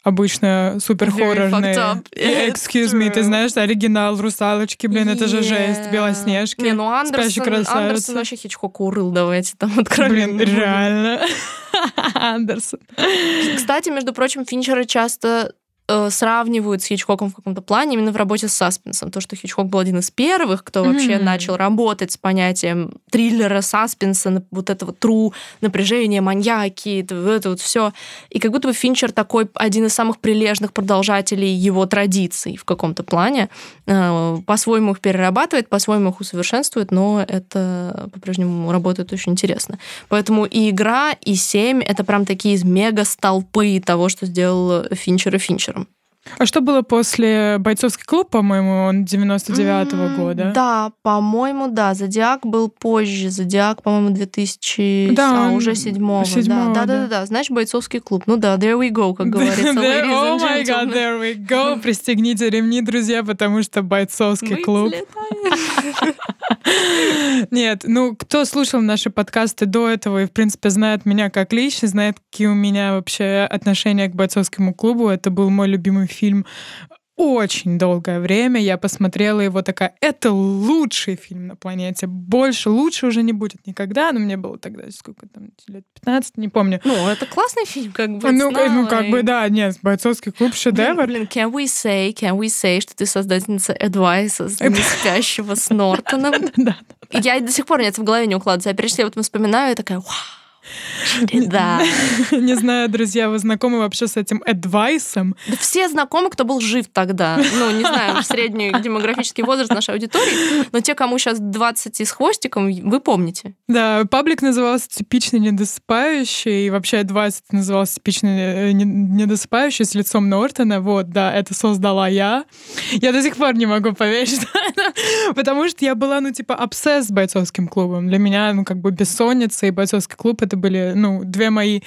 обычно супер хоррорные. Excuse me, ты знаешь, оригинал русалочки, блин, это же жесть, Белоснежки. Не, ну Андерсон, Андерсон вообще Хичкока урыл, давайте там откровенно. Блин, реально. Андерсон. Кстати, между прочим, Финчера часто Э, сравнивают с Хичкоком в каком-то плане именно в работе с саспенсом. То, что Хичкок был один из первых, кто mm-hmm. вообще начал работать с понятием триллера, саспенса, вот этого тру, напряжения, маньяки, это, это вот все. И как будто бы Финчер такой один из самых прилежных продолжателей его традиций в каком-то плане. Э, по-своему их перерабатывает, по-своему их усовершенствует, но это по-прежнему работает очень интересно. Поэтому и игра, и семь — это прям такие мега столпы того, что сделал Финчер и Финчер. А что было после «Бойцовский клуб», по-моему, он 99-го mm, года? Да, по-моему, да. «Зодиак» был позже. «Зодиак», по-моему, 2000... Да, а, уже седьмого. седьмого да. да, да, да, да. Знаешь, «Бойцовский клуб». Ну да, there we go, как говорится. О май гад, there we go. Пристегните ремни, друзья, потому что «Бойцовский клуб». Нет, ну, кто слушал наши подкасты до этого и, в принципе, знает меня как лично, знает, какие у меня вообще отношения к бойцовскому клубу. Это был мой любимый фильм очень долгое время. Я посмотрела его такая, это лучший фильм на планете. Больше, лучше уже не будет никогда. Но мне было тогда сколько там, лет 15, не помню. Ну, это классный фильм, как бы. Ну, ну как бы, да, нет, бойцовский клуб шедевр. Блин, can we say, can we say, что ты создательница Advice не спящего с Нортоном? Да. Я до сих пор нет в голове не укладывается. Я перечитала, вот вспоминаю, и такая, вау да. Не знаю, друзья, вы знакомы вообще с этим адвайсом? Да все знакомы, кто был жив тогда. Ну, не знаю, средний демографический возраст нашей аудитории, но те, кому сейчас 20 и с хвостиком, вы помните. Да, паблик назывался «Типичный недосыпающий», и вообще адвайс назывался «Типичный э, недосыпающий» с лицом Нортона. Вот, да, это создала я. Я до сих пор не могу поверить, потому что я была, ну, типа, обсесс с бойцовским клубом. Для меня, ну, как бы бессонница и бойцовский клуб — это были, ну, две мои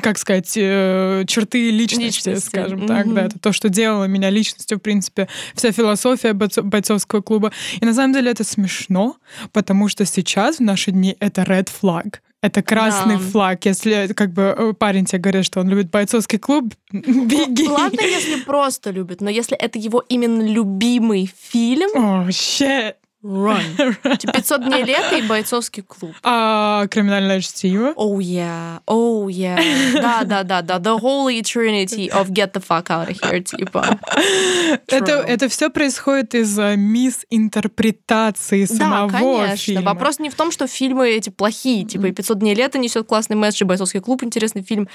как сказать, э, черты личности, личности. скажем mm-hmm. так, да, это то, что делало меня личностью, в принципе, вся философия бойцовского клуба. И на самом деле это смешно, потому что сейчас, в наши дни, это red flag. Это красный да. флаг. Если как бы э, парень тебе говорит, что он любит бойцовский клуб, беги. Ладно, если просто любит, но если это его именно любимый фильм... О, oh, shit. Run. 500 дней лета и бойцовский клуб. А криминальное чтиво? Oh yeah, oh yeah. Да, да, да, да. The whole eternity of get the fuck out of here, типа. Это, это все происходит из-за мисс-интерпретации самого да, конечно. фильма. Вопрос не в том, что фильмы эти плохие. Типа и 500 дней лета несет классный месседж, и бойцовский клуб интересный фильм.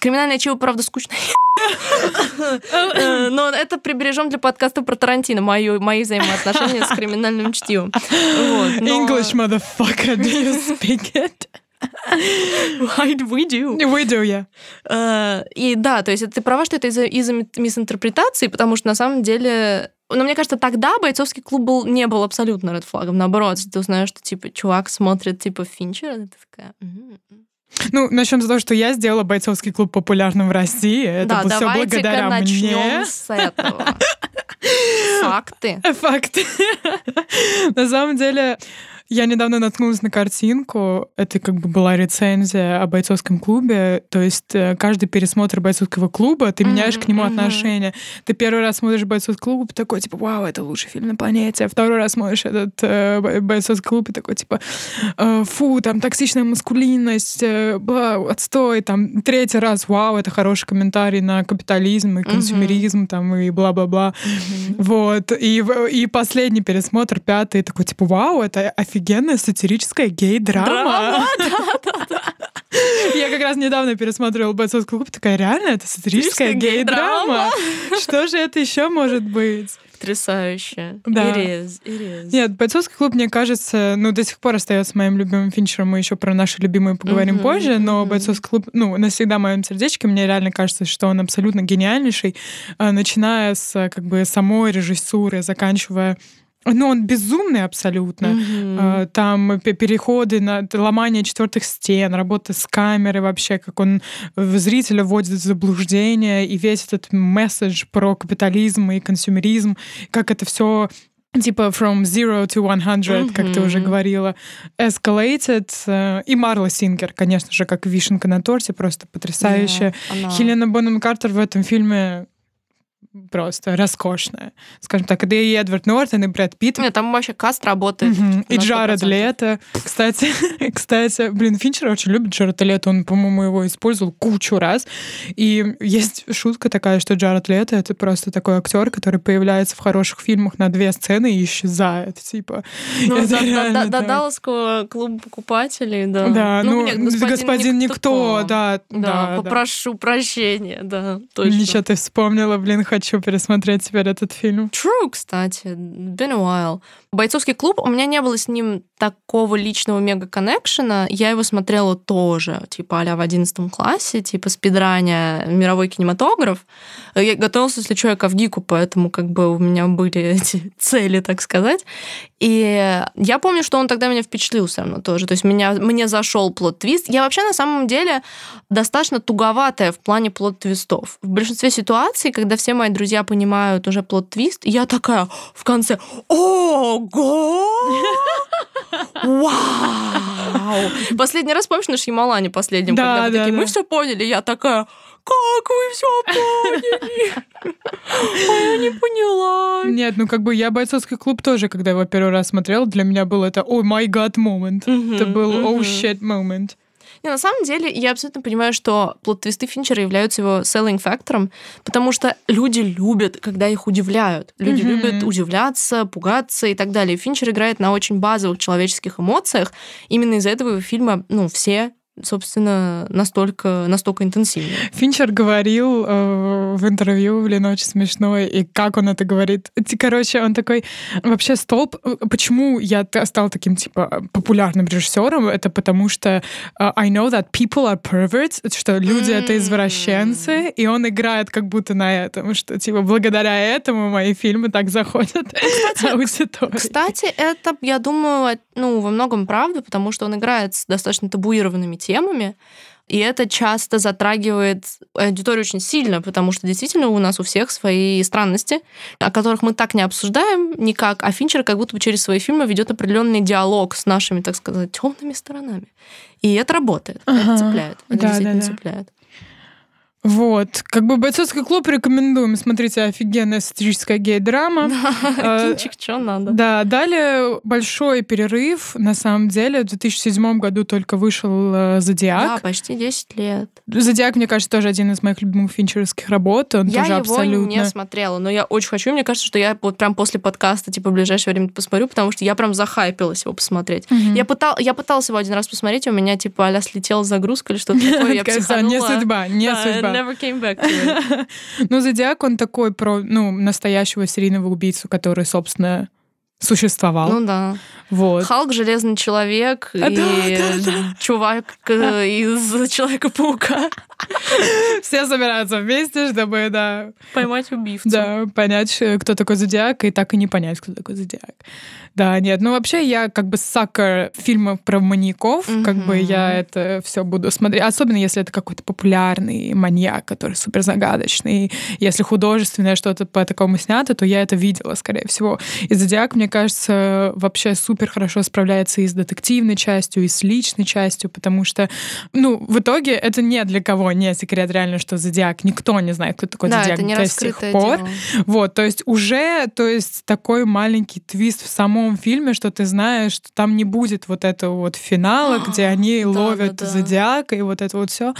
Криминальное чего, правда, скучно. Э, но это прибережем для подкаста про Тарантино, мои взаимоотношения с криминальным чтивом. English, motherfucker, do you speak it? We do. We do, yeah. Uh, и да, то есть ты права, что это из-за из мисинтерпретации, потому что на самом деле но мне кажется, тогда бойцовский клуб был, не был абсолютно ред флагом. Наоборот, ты узнаешь, что типа чувак смотрит типа Финчера, ты такая. Ну, начнем с того, что я сделала бойцовский клуб популярным в России. Это да, все благодаря мне. с этого. Факты. Факты. На самом деле, я недавно наткнулась на картинку. Это как бы была рецензия о бойцовском клубе. То есть э, каждый пересмотр бойцовского клуба, ты меняешь mm-hmm, к нему mm-hmm. отношение. Ты первый раз смотришь бойцовский клуб, и такой, типа, вау, это лучший фильм на планете. А второй раз смотришь этот э, бойцовский клуб, и такой, типа, э, фу, там токсичная маскулинность, э, бла, отстой. Там третий раз, вау, это хороший комментарий на капитализм и консюмеризм, mm-hmm. там, и бла-бла-бла. Mm-hmm. Вот. И, и последний пересмотр, пятый, такой, типа, вау, это офигенно офигенная сатирическая гей-драма. Я как раз недавно пересматривала бойцовский клуб, такая, реально, это сатирическая гей-драма? Что же это еще может быть? Потрясающе. Да. It is, it is. Нет, бойцовский клуб, мне кажется, ну, до сих пор остается моим любимым финчером. Мы еще про наши любимые поговорим mm-hmm, позже, но бойцовский клуб, ну, навсегда в моем сердечке. Мне реально кажется, что он абсолютно гениальнейший, а, начиная с как бы самой режиссуры, заканчивая ну, он безумный абсолютно. Mm-hmm. Там переходы на ломание четвертых стен, работа с камерой вообще, как он зрителя вводит в заблуждение, и весь этот месседж про капитализм и консюмеризм, как это все типа from zero to 100, mm-hmm. как ты уже говорила, escalated. Э, и Марла Сингер, конечно же, как вишенка на торте, просто потрясающая. Yeah, Хелена Бонем Картер в этом фильме просто роскошная. Скажем так, да и Эдвард Нортон, и Брэд Питт. Нет, там вообще каст работает. Угу. И Джаред Лето. Кстати, кстати, блин, Финчер очень любит Джаред Лето. Он, по-моему, его использовал кучу раз. И есть шутка такая, что Джаред Лето — это просто такой актер, который появляется в хороших фильмах на две сцены и исчезает. Типа, ну, до, до, до, до Далласского клуба покупателей, да. Да, ну, ну нет, господин, господин никто, никто да, да. Да, попрошу да. прощения, да, точно. Ничего ты вспомнила, блин, хоть хочу пересмотреть теперь этот фильм. True, кстати. Been a while. Бойцовский клуб, у меня не было с ним такого личного мега-коннекшена. Я его смотрела тоже, типа а в 11 классе, типа спидраня мировой кинематограф. Я готовился, если что, я к Авгику, поэтому как бы у меня были эти цели, так сказать. И я помню, что он тогда меня впечатлил все равно тоже. То есть меня, мне зашел плод-твист. Я вообще на самом деле достаточно туговатая в плане плод-твистов. В большинстве ситуаций, когда все мои друзья понимают уже плод-твист, я такая в конце «Ого! Вау!» Последний раз, помнишь, на Шьямалане последнем, Да, когда вы да, такие, мы да. все поняли, я такая как вы все поняли? А я не поняла. Нет, ну как бы я бойцовский клуб тоже, когда его первый раз смотрел, для меня был это «О май гад» момент. Это был «Oh shit» момент. Не, на самом деле, я абсолютно понимаю, что плод-твисты Финчера являются его selling фактором, потому что люди любят, когда их удивляют. Люди Мгм. любят удивляться, пугаться и так далее. Финчер играет на очень базовых человеческих эмоциях. Именно из-за этого фильма, ну, все собственно, настолько, настолько интенсивно. Финчер говорил э, в интервью, блин, очень смешной, и как он это говорит. Короче, он такой, вообще столб, э, почему я стал таким, типа, популярным режиссером, это потому что э, I know that people are perverts, что люди — это М. извращенцы, и он играет как будто на этом, что, типа, благодаря этому мои фильмы так заходят аудитории. Кстати, это, я думаю, ну, во многом правда, потому что он играет с достаточно табуированными темами, и это часто затрагивает аудиторию очень сильно, потому что действительно у нас у всех свои странности, о которых мы так не обсуждаем никак, а Финчер как будто бы через свои фильмы ведет определенный диалог с нашими, так сказать, темными сторонами. И это работает, Ага. это цепляет, это Да, действительно да, да. цепляет. Вот. Как бы «Бойцовский клуб» рекомендуем. Смотрите, офигенная сатирическая гей-драма. Э, Кинчик, что надо. Да, далее большой перерыв. На самом деле, в 2007 году только вышел э, Да, «Зодиак». почти 10 лет. «Зодиак», мне кажется, тоже один из моих любимых финчеровских работ. Он Я тоже его абсолютно... не смотрела, но я очень хочу. Мне кажется, что я вот прям после подкаста, типа, в ближайшее время посмотрю, потому что я прям захайпилась его посмотреть. Мгм. Я, пытал, я пыталась его один раз посмотреть, у меня, типа, а слетела загрузка или что-то такое, я Такая, «Всё, психанула. Не судьба, не Да, судьба. Never came back to it. Ну, «Зодиак», он такой про, ну, настоящего серийного убийцу, который, собственно, существовал. Ну да. Вот. Халк, Железный Человек А, и да, да, чувак э, из Человека-паука. Все собираются вместе, чтобы, да, Поймать убийцу. Да, понять, э, кто такой зодиак, и так и не понять, кто такой зодиак. Да, нет, ну вообще я как бы сакер фильмов про маньяков, как бы я это все буду смотреть, особенно если это какой-то популярный маньяк, который супер загадочный. Если художественное что-то по такому снято, то я это видела, скорее всего. И зодиак, мне кажется, вообще супер хорошо справляется и с детективной частью, и с личной частью, потому что, ну, в итоге это не для кого не секрет реально, что зодиак, никто не знает, кто такой Да, зодиак это не до сих пор. дело. Вот, то есть уже, то есть такой маленький твист в самом фильме, что ты знаешь, что там не будет вот этого вот финала, где они Да, ловят да, да. зодиака и вот это вот все.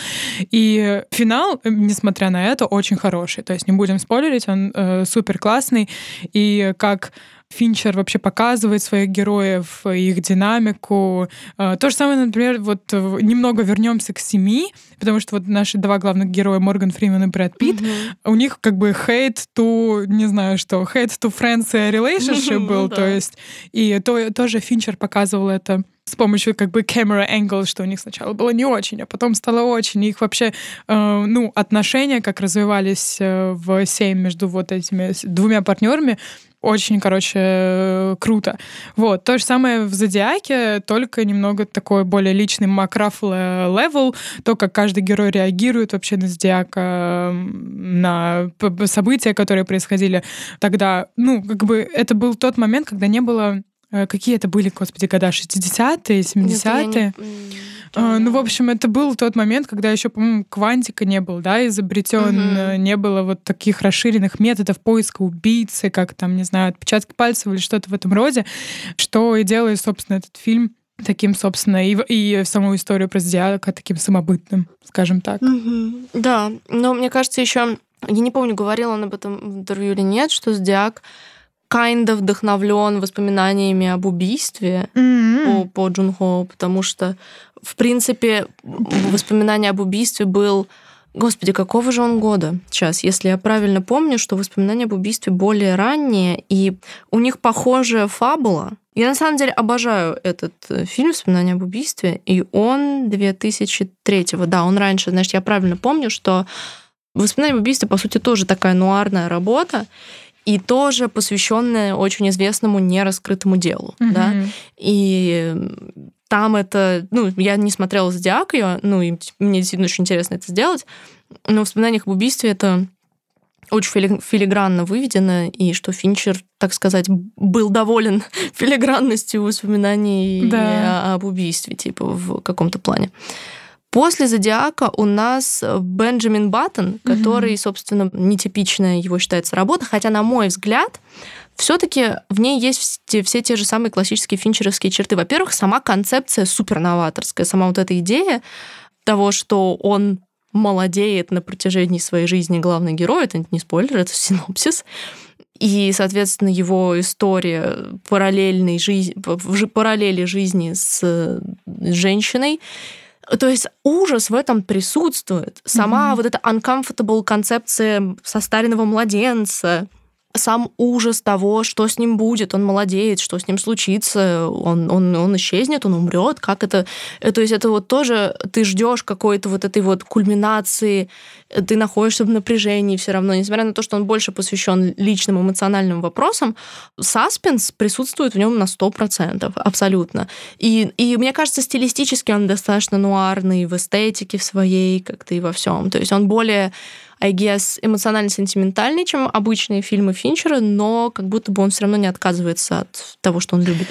И финал, э, несмотря на это, очень хороший. То есть не будем спойлерить, он э, супер классный. И как Финчер вообще показывает своих героев, их динамику. Э, То же самое, например, вот э, немного вернемся к семи, потому что вот наши два главных героя Морган Фриман и Брэд Питт, Мгм. у них как бы hate to, не знаю что, hate to friends relationship Ну был, да. то есть, и то, тоже Финчер показывал это с помощью как бы camera angle, что у них сначала было не очень, а потом стало очень. И их вообще, э, ну, отношения, как развивались э, в «Семь» между вот этими двумя партнерами, очень, короче, э, круто. Вот. То же самое в «Зодиаке», только немного такой более личный макрафл level, то, как каждый герой реагирует вообще на Зодиака, на события, которые происходили тогда. Ну, как бы это был тот момент, когда не было... э, Какие это были, господи, года? 60-е, Нет, я 70-е? не- м, А, Ну, в общем, это был тот момент, когда еще, по-моему, квантика не был, да, изобретен, Мгм. э, не было вот таких расширенных методов поиска убийцы, как там, не знаю, отпечатки пальцев или что-то в этом роде, что и делает, собственно, этот фильм таким, собственно, и, и саму историю про Зодиака таким самобытным, скажем так. Мгм. Да, но мне кажется, еще я не помню, говорил он об этом в интервью или нет, что Зодиак kind of вдохновлен воспоминаниями об убийстве по, по Джун Хо, потому что, в принципе, воспоминание об убийстве был Господи, какого же он года? Сейчас, если я правильно помню, что воспоминания об убийстве более ранние, и у них похожая фабула. Я на самом деле обожаю этот э, фильм «Воспоминания об убийстве», и он 2003-го. Да, он раньше. Значит, я правильно помню, что «Воспоминания об убийстве», по сути, тоже такая нуарная работа, и тоже посвященная очень известному нераскрытому делу. Mm-hmm. Да? И там это, ну, я не смотрела «Зодиак» ее, ну, и мне действительно очень интересно это сделать, но в воспоминаниях об убийстве это очень филигранно выведено, и что Финчер, так сказать, был доволен филигранностью воспоминаний да. об убийстве, типа, в каком-то плане. После «Зодиака» у нас Бенджамин Баттон, который, mm-hmm. собственно, нетипичная его считается работа, хотя, на мой взгляд, все-таки в ней есть все, все те же самые классические финчеровские черты. Во-первых, сама концепция суперноваторская, сама вот эта идея того, что он молодеет на протяжении своей жизни главный герой, это не спойлер, это синопсис, и, соответственно, его история параллельной жизни, параллели жизни с женщиной, то есть ужас в этом присутствует. Сама mm-hmm. вот эта uncomfortable концепция состаренного младенца, сам ужас того, что с ним будет, он молодеет, что с ним случится, он, он, он исчезнет, он умрет, как это... То есть это вот тоже ты ждешь какой-то вот этой вот кульминации, ты находишься в напряжении все равно, несмотря на то, что он больше посвящен личным эмоциональным вопросам, саспенс присутствует в нем на 100%, абсолютно. И, и мне кажется, стилистически он достаточно нуарный в эстетике в своей, как-то и во всем. То есть он более I guess, эмоционально-сентиментальный, чем обычные фильмы Финчера, но как будто бы он все равно не отказывается от того, что он любит.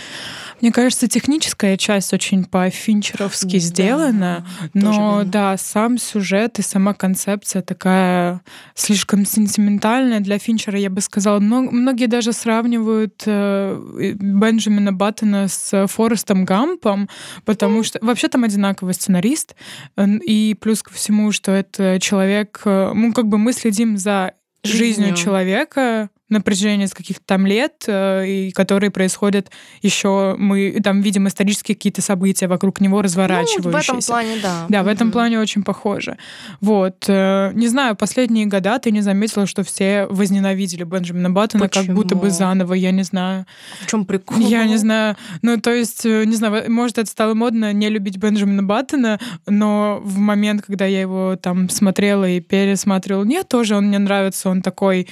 Мне кажется, техническая часть очень по-финчеровски да, сделана, но да, сам сюжет и сама концепция такая слишком сентиментальная для Финчера, я бы сказала. Многие даже сравнивают э, Бенджамина Баттона с Форестом Гампом, потому что вообще там одинаковый сценарист, и плюс ко всему, что это человек, э, ну, как бы мы следим за жизнью, жизнью человека, на протяжении каких-то там лет, э, и которые происходят еще, мы там видим исторические какие-то события вокруг него разворачивающиеся. Ну, в этом плане, да. Да, в этом mm-hmm. плане очень похоже. Вот. Э, не знаю, последние года ты не заметила, что все возненавидели Бенджамина Баттона как будто бы заново, я не знаю. В чем прикол? Я не знаю. Ну, то есть, э, не знаю, может, это стало модно не любить Бенджамина Баттона, но в момент, когда я его там смотрела и пересматривала, нет, тоже он мне нравится, он такой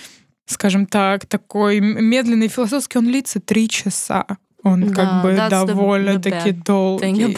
скажем так, такой медленный философский, он длится три часа. Он да, как бы довольно-таки долгий.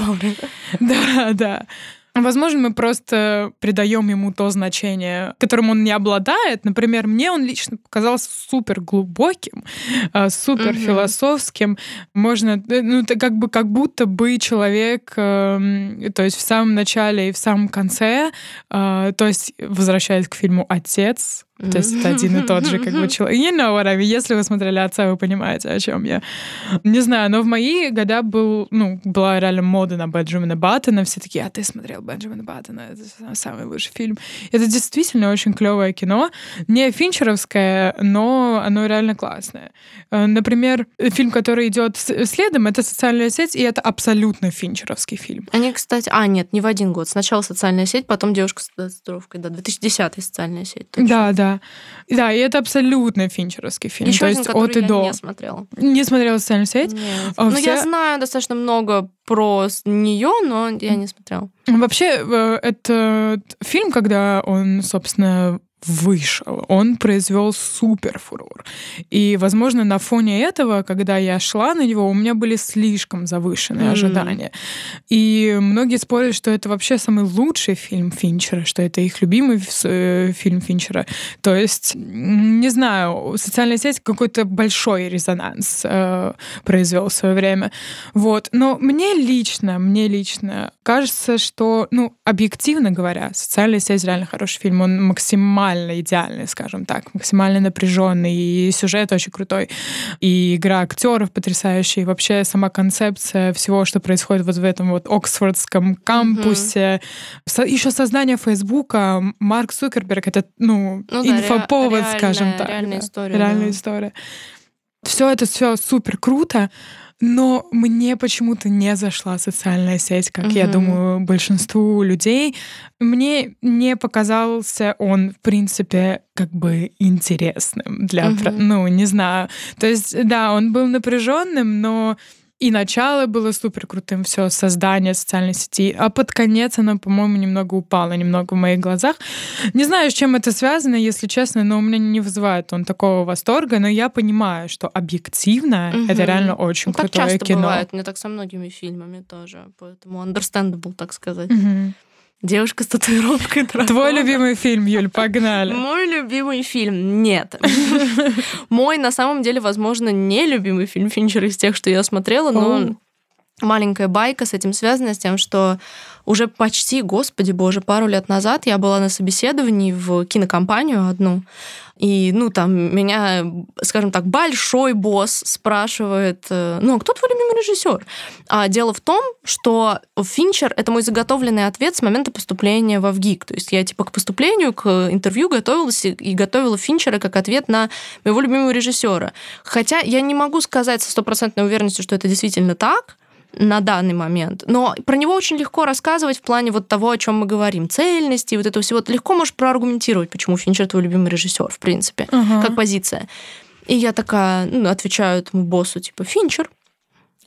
Да, да. Возможно, мы просто придаем ему то значение, которым он не обладает. Например, мне он лично показался супер глубоким, а, супер философским. Можно, э, ну, это как бы как будто бы человек, эм, то есть в самом начале и в самом конце, а, то есть возвращаясь к фильму "Отец", то есть это один и тот же как бы человек. You know what I mean. Если вы смотрели «Отца», вы понимаете, о чем я. Не знаю, но в мои года был, ну, была реально мода на Бенджамина Баттона. Все такие, а ты смотрел Бенджамина Баттона? Это самый лучший фильм. Это действительно очень клевое кино. Не финчеровское, но оно реально классное. Э, например, фильм, который идет следом, это «Социальная сеть», и это абсолютно финчеровский фильм. Они, кстати... А, нет, не в один год. Сначала «Социальная сеть», потом «Девушка с татуировкой». Да, 2010 «Социальная сеть». Точно. Да, да. Да. и это абсолютно финчеровский фильм. Еще то один, есть от и до. Я не смотрела. Не смотрела социальную сеть? Нет. А, ну, я знаю достаточно много про нее, но я не смотрела. Вообще, э, это фильм, когда он, собственно, вышел. Он произвел супер фурор. И, возможно, на фоне этого, когда я шла на него, у меня были слишком завышенные mm. ожидания. И многие спорят, что это вообще самый лучший фильм Финчера, что это их любимый э, фильм Финчера. То есть, не знаю, социальная сеть какой-то большой резонанс э, произвел в свое время. Вот. Но мне лично, мне лично кажется, что, ну, объективно говоря, социальная сеть реально хороший фильм. Он максимально идеальный, скажем так, максимально напряженный, и сюжет очень крутой, и игра актеров потрясающая, и вообще сама концепция всего, что происходит вот в этом вот Оксфордском кампусе. Mm-hmm. Еще создание Фейсбука, Марк Цукерберг, это, ну, ну инфоповод, ре- скажем так. Реальная да. история. Реальная да. история. Все это все супер круто, Но мне почему-то не зашла социальная сеть, как угу. я думаю, большинству людей. Мне не показался он, в принципе, как бы интересным для, угу. ну, не знаю. То есть, да, он был напряженным, но и начало было супер крутым, все создание социальной сети, а под конец оно, по-моему, немного упало, немного в моих глазах. Не знаю, с чем это связано, если честно, но у меня не вызывает он такого восторга, но я понимаю, что объективно угу. это реально очень ну, крутое так часто кино. бывает, мне так со многими фильмами тоже, поэтому understandable, так сказать. Угу. Девушка с татуировкой дракона. Твой любимый фильм, Юль, погнали. Мой любимый фильм. Нет. Мой, на самом деле, возможно, не любимый фильм Финчера из тех, что я смотрела, но маленькая байка с этим связана, с тем, что уже почти, господи боже, пару лет назад я была на собеседовании в кинокомпанию одну, и, ну, там, меня, скажем так, большой босс спрашивает, э, ну, а кто твой любимый режиссер? А дело в том, что Финчер — это мой заготовленный ответ с момента поступления в ВГИК. То есть я, типа, к поступлению, к интервью готовилась и готовила Финчера как ответ на моего любимого режиссера. Хотя я не могу сказать со стопроцентной уверенностью, что это действительно так, на данный момент. Но про него очень легко рассказывать в плане вот того, о чем мы говорим, цельности, вот этого всего. Ты легко можешь проаргументировать, почему Финчер твой любимый режиссер, в принципе, uh-huh. как позиция. И я такая, ну, отвечаю этому боссу, типа, Финчер.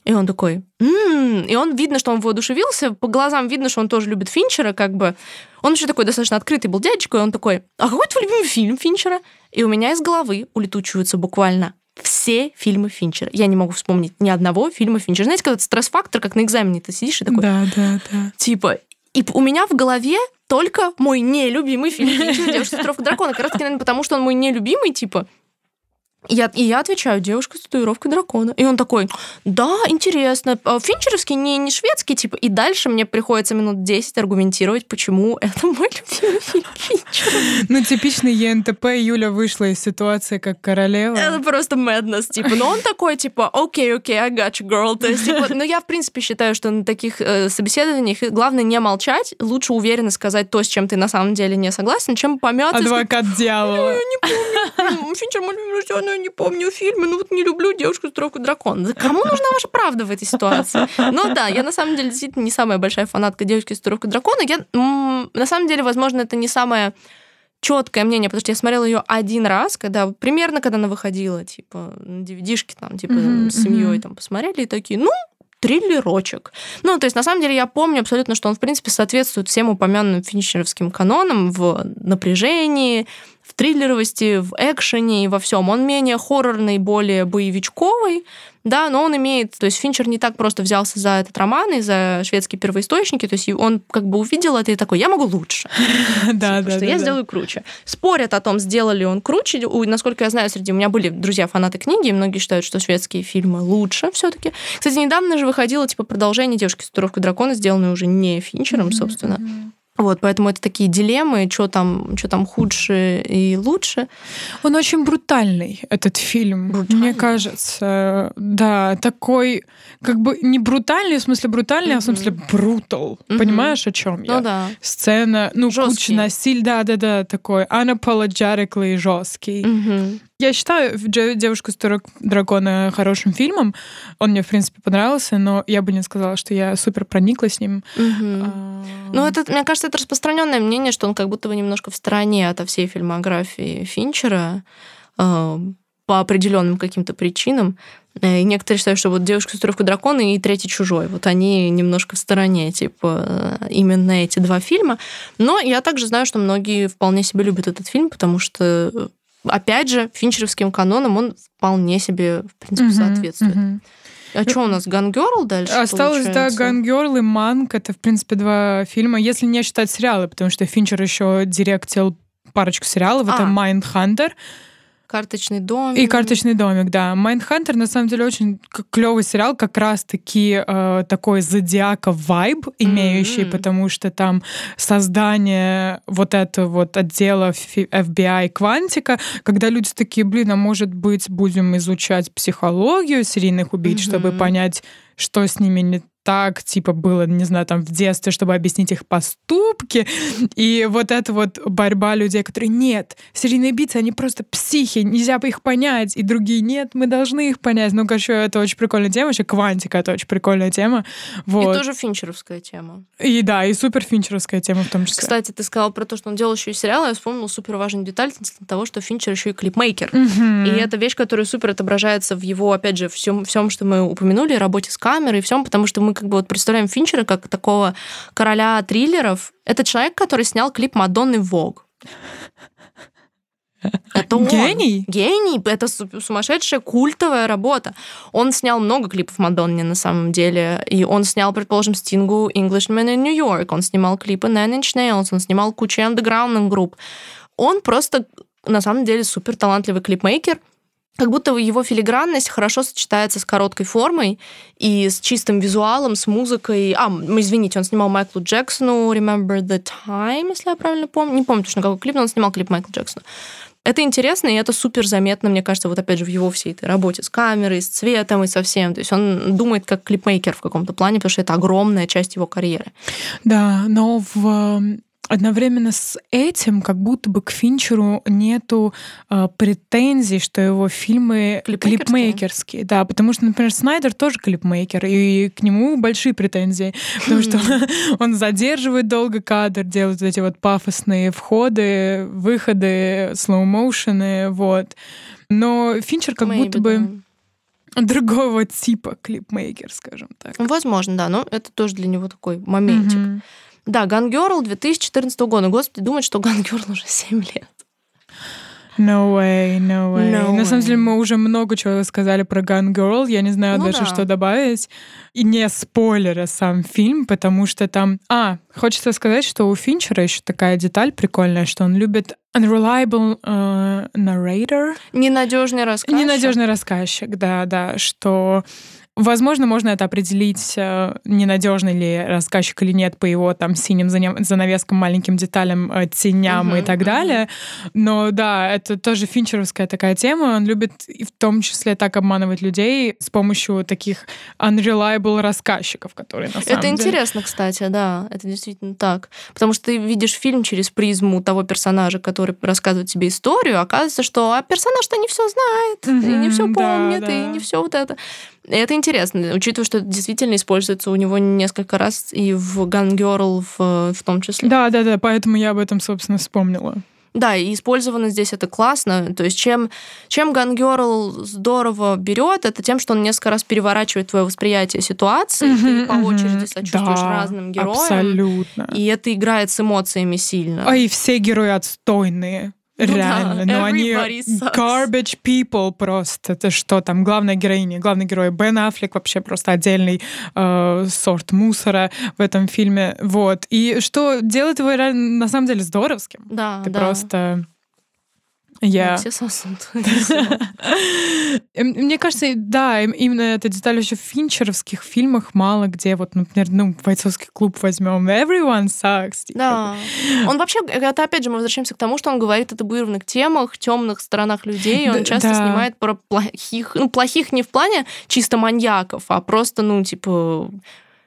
И он такой, м-м-м". и он видно, что он воодушевился, по глазам видно, что он тоже любит Финчера, как бы. Он вообще такой достаточно открытый был дядечка, и он такой, а какой твой любимый фильм Финчера? И у меня из головы улетучиваются буквально все фильмы Финчера. Я не могу вспомнить ни одного фильма Финчера. Знаете, когда стресс-фактор, как на экзамене ты сидишь и такой... Да, да, да. Типа, и у меня в голове только мой нелюбимый фильм Финчера «Девушка с дракона». Как раз таки, наверное, потому что он мой нелюбимый, типа, я, и я отвечаю, девушка с татуировкой дракона. И он такой, да, интересно. А финчеровский не, не шведский, типа. И дальше мне приходится минут 10 аргументировать, почему это мой любимый фильм Финчера. Ну, типичный ЕНТП. Юля вышла из ситуации как королева. Это просто madness, типа. Но он такой, типа, окей, окей, I got you, girl. То есть, типа, но я, в принципе, считаю, что на таких э, собеседованиях главное не молчать, лучше уверенно сказать то, с чем ты на самом деле не согласен, чем помяться. Адвокат дьявола. Я не помню. Финчер мой любимый я не помню фильмы, ну вот не люблю девушку с тройку дракона. Кому нужна ваша правда в этой ситуации? Ну да, я на самом деле действительно не самая большая фанатка девушки с тройкой дракона. Я, на самом деле, возможно, это не самое четкое мнение, потому что я смотрела ее один раз, когда примерно когда она выходила, типа на DVD-шке там, типа mm-hmm, с семьей там посмотрели и такие, ну триллерочек. Ну, то есть, на самом деле, я помню абсолютно, что он, в принципе, соответствует всем упомянутым финишеровским канонам в напряжении, триллеровости, в экшене и во всем. Он менее хоррорный, более боевичковый, да, но он имеет, то есть Финчер не так просто взялся за этот роман и за шведские первоисточники, то есть он как бы увидел это и такой, я могу лучше. Да, типа, да, Что я сделаю круче. Спорят о том, сделали он круче. Насколько я знаю, среди у меня были друзья-фанаты книги, и многие считают, что шведские фильмы лучше все таки Кстати, недавно же выходило типа продолжение «Девушки с татуировкой дракона», сделанное уже не Финчером, собственно. Вот, поэтому это такие дилеммы, что там, что там худше и лучше. Он очень брутальный, этот фильм, брутальный. мне кажется. Да, такой, как бы не брутальный, в смысле брутальный, mm-hmm. а в смысле брутал. Mm-hmm. Понимаешь, о чем я? Ну да. Сцена, ну, жесткий. куча насилия, да-да-да, такой unapologetically жесткий. Mm-hmm. Я считаю «Девушку с дракона» хорошим фильмом. Он мне, в принципе, понравился, но я бы не сказала, что я супер проникла с ним. Угу. А... Ну, это, мне кажется, это распространенное мнение, что он как будто бы немножко в стороне от всей фильмографии Финчера э, по определенным каким-то причинам. Э, и некоторые считают, что вот «Девушка с татуировкой дракона» и «Третий чужой». Вот они немножко в стороне, типа, э, именно эти два фильма. Но я также знаю, что многие вполне себе любят этот фильм, потому что опять же, финчеровским канонам он вполне себе, в принципе, соответствует. А что у нас, Gone Girl дальше? Осталось, получается? да, Gone Girl и Mank. Это, в принципе, два фильма, если не считать сериалы, потому что Финчер еще директил парочку сериалов. А. Это Mindhunter. Карточный домик. И карточный домик, да. Mindhunter на самом деле очень клевый сериал, как раз-таки э, такой зодиака вайб имеющий, mm-hmm. потому что там создание вот этого вот отдела FBI квантика, когда люди такие, блин, а может быть будем изучать психологию серийных убийц, mm-hmm. чтобы понять, что с ними не так, типа, было, не знаю, там в детстве, чтобы объяснить их поступки. И вот эта вот борьба людей, которые нет, серийные убийцы, они просто психи, нельзя бы их понять. И другие нет, мы должны их понять. Ну, короче, это очень прикольная тема. Вообще, квантика — это очень прикольная тема. Вот. И тоже финчеровская тема. И да, и супер финчеровская тема в том числе. Кстати, ты сказал про то, что он делал еще и сериалы. Я вспомнила супер важную деталь того, что Финчер еще и клипмейкер. Mm-hmm. И это вещь, которая супер отображается в его, опять же, всем, всем, что мы упомянули, работе с камерой и всем, потому что мы как бы вот представляем Финчера как такого короля триллеров. Это человек, который снял клип Мадонны Vogue. Это он. Гений? Гений. Это сумасшедшая культовая работа. Он снял много клипов Мадонне на самом деле. И он снял, предположим, Стингу Englishman in New York. Он снимал клипы Nine Inch Nails. Он снимал кучу андеграундных групп. Он просто, на самом деле, супер талантливый клипмейкер как будто его филигранность хорошо сочетается с короткой формой и с чистым визуалом, с музыкой. А, извините, он снимал Майклу Джексону Remember the Time, если я правильно помню. Не помню точно, какой клип, но он снимал клип Майкла Джексона. Это интересно, и это супер заметно, мне кажется, вот опять же в его всей этой работе с камерой, с цветом и со всем. То есть он думает как клипмейкер в каком-то плане, потому что это огромная часть его карьеры. Да, но в одновременно с этим как будто бы к Финчеру нету э, претензий, что его фильмы клипмейкерские. клипмейкерские. Да, потому что, например, Снайдер тоже клипмейкер, и к нему большие претензии, потому что он задерживает долго кадр, делает эти вот пафосные входы, выходы, слоу-моушены, вот. Но Финчер как будто бы другого типа клипмейкер, скажем так. Возможно, да, но это тоже для него такой моментик. Mm-hmm. Да, Гангерл 2014 года. Господи, думать, что Гангерл уже 7 лет. No way, no way. No На самом деле мы уже много чего сказали про Gun Girl. Я не знаю ну даже, да. что добавить. И не спойлеря сам фильм, потому что там... А, хочется сказать, что у Финчера еще такая деталь прикольная, что он любит unreliable uh, narrator. Ненадежный рассказчик. Ненадежный рассказчик, да, да, что Возможно, можно это определить, э, ненадежный ли рассказчик или нет по его там синим занавескам, маленьким деталям, э, теням uh-huh, и так uh-huh. далее. Но да, это тоже финчеровская такая тема. Он любит и в том числе так обманывать людей с помощью таких unreliable рассказчиков, которые на самом Это деле... интересно, кстати, да, это действительно так. Потому что ты видишь фильм через призму того персонажа, который рассказывает тебе историю, оказывается, что а персонаж-то не все знает, uh-huh, и не все помнит, да, да. и не все вот это. Это интересно, учитывая, что это действительно используется у него несколько раз и в Gun Girl в, в том числе. Да, да, да, поэтому я об этом, собственно, вспомнила. Да, и использовано здесь это классно. То есть чем, чем Gun Girl здорово берет, это тем, что он несколько раз переворачивает твое восприятие ситуации, mm-hmm, ты по очереди сочувствуешь да, разным героям. Абсолютно. И это играет с эмоциями сильно. А и все герои отстойные. Ну Реально, да, но они sucks. garbage people просто. Это что там, главная героиня, главный герой Бен Аффлек вообще просто отдельный э, сорт мусора в этом фильме. Вот. И что делает его на самом деле здоровским. Да, Ты да. просто я... Все соснут. Мне кажется, да, именно эта деталь еще в финчеровских фильмах мало где, вот, например, ну, бойцовский клуб возьмем, everyone sucks. Типа. Да. Он вообще, это опять же мы возвращаемся к тому, что он говорит о табуированных темах, темных сторонах людей, он часто снимает про плохих, ну, плохих не в плане чисто маньяков, а просто, ну, типа,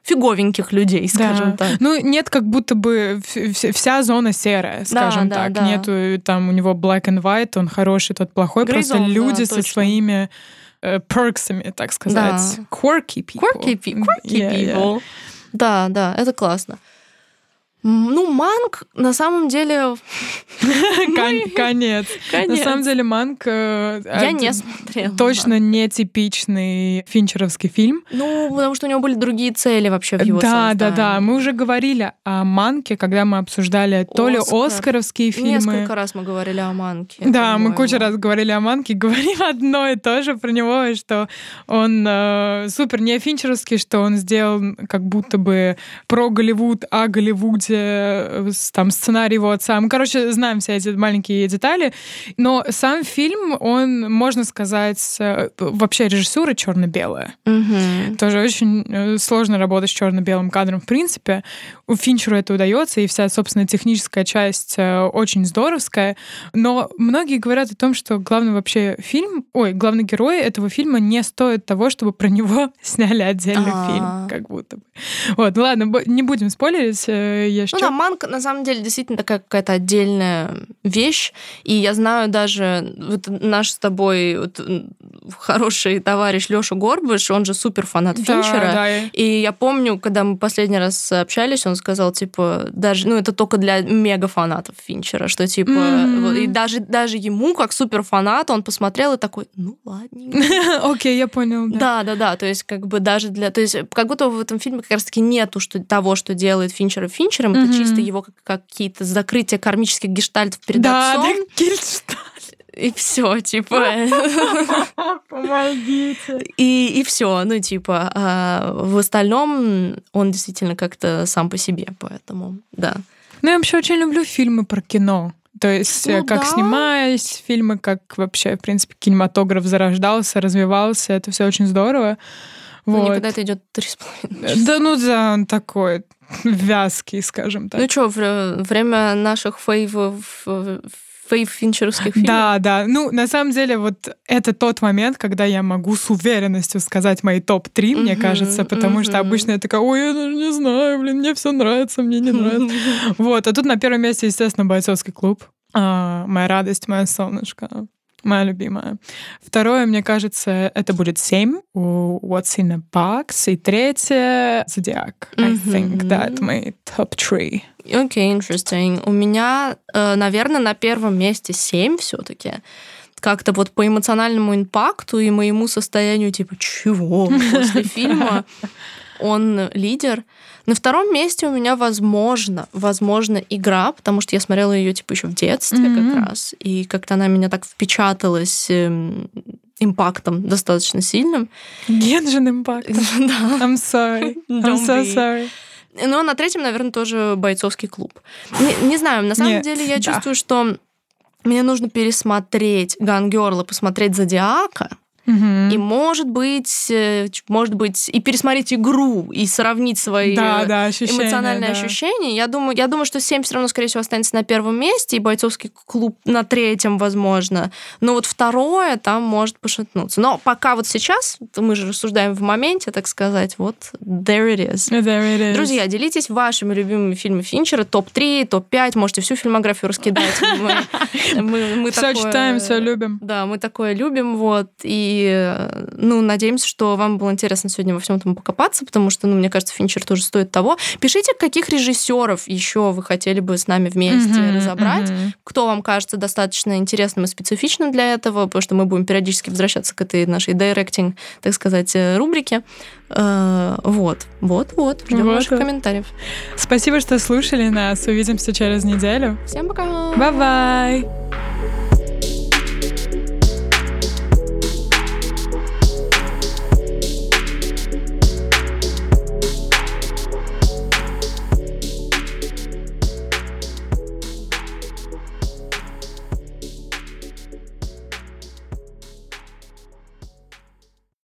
фиговеньких людей, скажем да. так. Ну, нет как будто бы вся зона серая, скажем да, так. Да, да. Нету там у него black and white, он хороший, тот плохой. Грейзон, Просто люди да, со точно. своими э, перксами, так сказать. Да. Quirky people. Quirky, quirky yeah, people. Yeah. Да, да, это классно. Ну, манг на самом деле... Конец. На самом деле манг... Э, Я не смотрела. Точно не типичный финчеровский фильм. Ну, потому что у него были другие цели вообще в его Да, да, да. Мы уже говорили о манке, когда мы обсуждали то ли оскаровские фильмы. Несколько раз мы говорили о манке. Да, мы кучу раз говорили о манке, говорим одно и то же про него, что он э, супер не финчеровский, что он сделал как будто бы про Голливуд, о Голливуде там сценарий его отца. Мы, короче, знаем все эти маленькие детали, но сам фильм, он, можно сказать, вообще режиссура черно-белая. Угу. Тоже очень сложно работать с черно-белым кадром в принципе. У Финчеру это удается, и вся, собственно, техническая часть очень здоровская. Но многие говорят о том, что главный вообще фильм, ой, главный герой этого фильма не стоит того, чтобы про него сняли отдельный А-а-а. фильм, как будто бы. Вот, ладно, не будем спойлерить. Я ну да, манка на самом деле действительно такая какая-то отдельная вещь. И я знаю даже вот наш с тобой вот, хороший товарищ Лёша Горбыш, он же супер фанат да, Финчера. Да. И я помню, когда мы последний раз общались, он сказал, типа, даже, ну это только для мега фанатов Финчера, что типа, mm-hmm. и даже, даже ему, как супер фанат, он посмотрел и такой, ну ладненько. Окей, я понял. Да, да, да. То есть, как бы даже для. То есть, как будто в этом фильме как раз-таки нету того, что делает Финчера Финчером. Это чисто его какие-то закрытия кармических гештальтов перед да, отцом. Да, гештальт и все, типа. Помогите. И, и все, ну, типа, а в остальном он действительно как-то сам по себе, поэтому, да. Ну, я вообще очень люблю фильмы про кино. То есть ну, как да. снимаясь фильмы, как вообще, в принципе, кинематограф зарождался, развивался, это все очень здорово. Ну, вот. никогда это идет три с половиной Да, ну да, он такой вязкий, скажем так. Ну что, время наших фейвов фейв финчеровских фильмов. Да, да. Ну, на самом деле, вот это тот момент, когда я могу с уверенностью сказать мои топ-3, мне кажется, потому что обычно я такая, ой, я даже не знаю, блин, мне все нравится, мне не нравится. Вот, а тут на первом месте, естественно, бойцовский клуб. А, моя радость, моя солнышко. Моя любимая. Второе, мне кажется, это будет семь у What's in a Box. И третье — Зодиак. I mm-hmm. think that my top three. Окей, okay, interesting. У меня, э, наверное, на первом месте семь все таки как-то вот по эмоциональному импакту и моему состоянию, типа, чего после фильма он лидер. На втором месте у меня, возможно, возможно, игра, потому что я смотрела ее типа еще в детстве mm-hmm. как раз, и как-то она меня так впечаталась эм, импактом достаточно сильным. Генжин импакт. да. I'm sorry. I'm so sorry. Но на третьем, наверное, тоже бойцовский клуб. Не, не знаю, на самом Нет, деле я да. чувствую, что мне нужно пересмотреть Гангерла, посмотреть Зодиака, Угу. И может быть, э, может быть, и пересмотреть игру, и сравнить свои да, да, ощущения, эмоциональные да. ощущения. Я думаю, я думаю, что 7 все равно, скорее всего, останется на первом месте, и бойцовский клуб на третьем, возможно. Но вот второе там может пошатнуться. Но пока вот сейчас, мы же рассуждаем в моменте, так сказать, вот there it is. There it is. Друзья, делитесь вашими любимыми фильмами Финчера, топ-3, топ-5, можете всю фильмографию раскидать. Все читаем, все любим. Да, мы такое любим, вот, и ну, надеемся, что вам было интересно сегодня во всем этом покопаться, потому что, ну, мне кажется, Финчер тоже стоит того. Пишите, каких режиссеров еще вы хотели бы с нами вместе mm-hmm, разобрать, mm-hmm. кто вам кажется достаточно интересным и специфичным для этого, потому что мы будем периодически возвращаться к этой нашей директинг, так сказать, э, рубрике. Э, вот, вот, вот. Ждем вот, ваших вот. комментариев. Спасибо, что слушали нас. Увидимся через неделю. Всем пока. Bye-bye.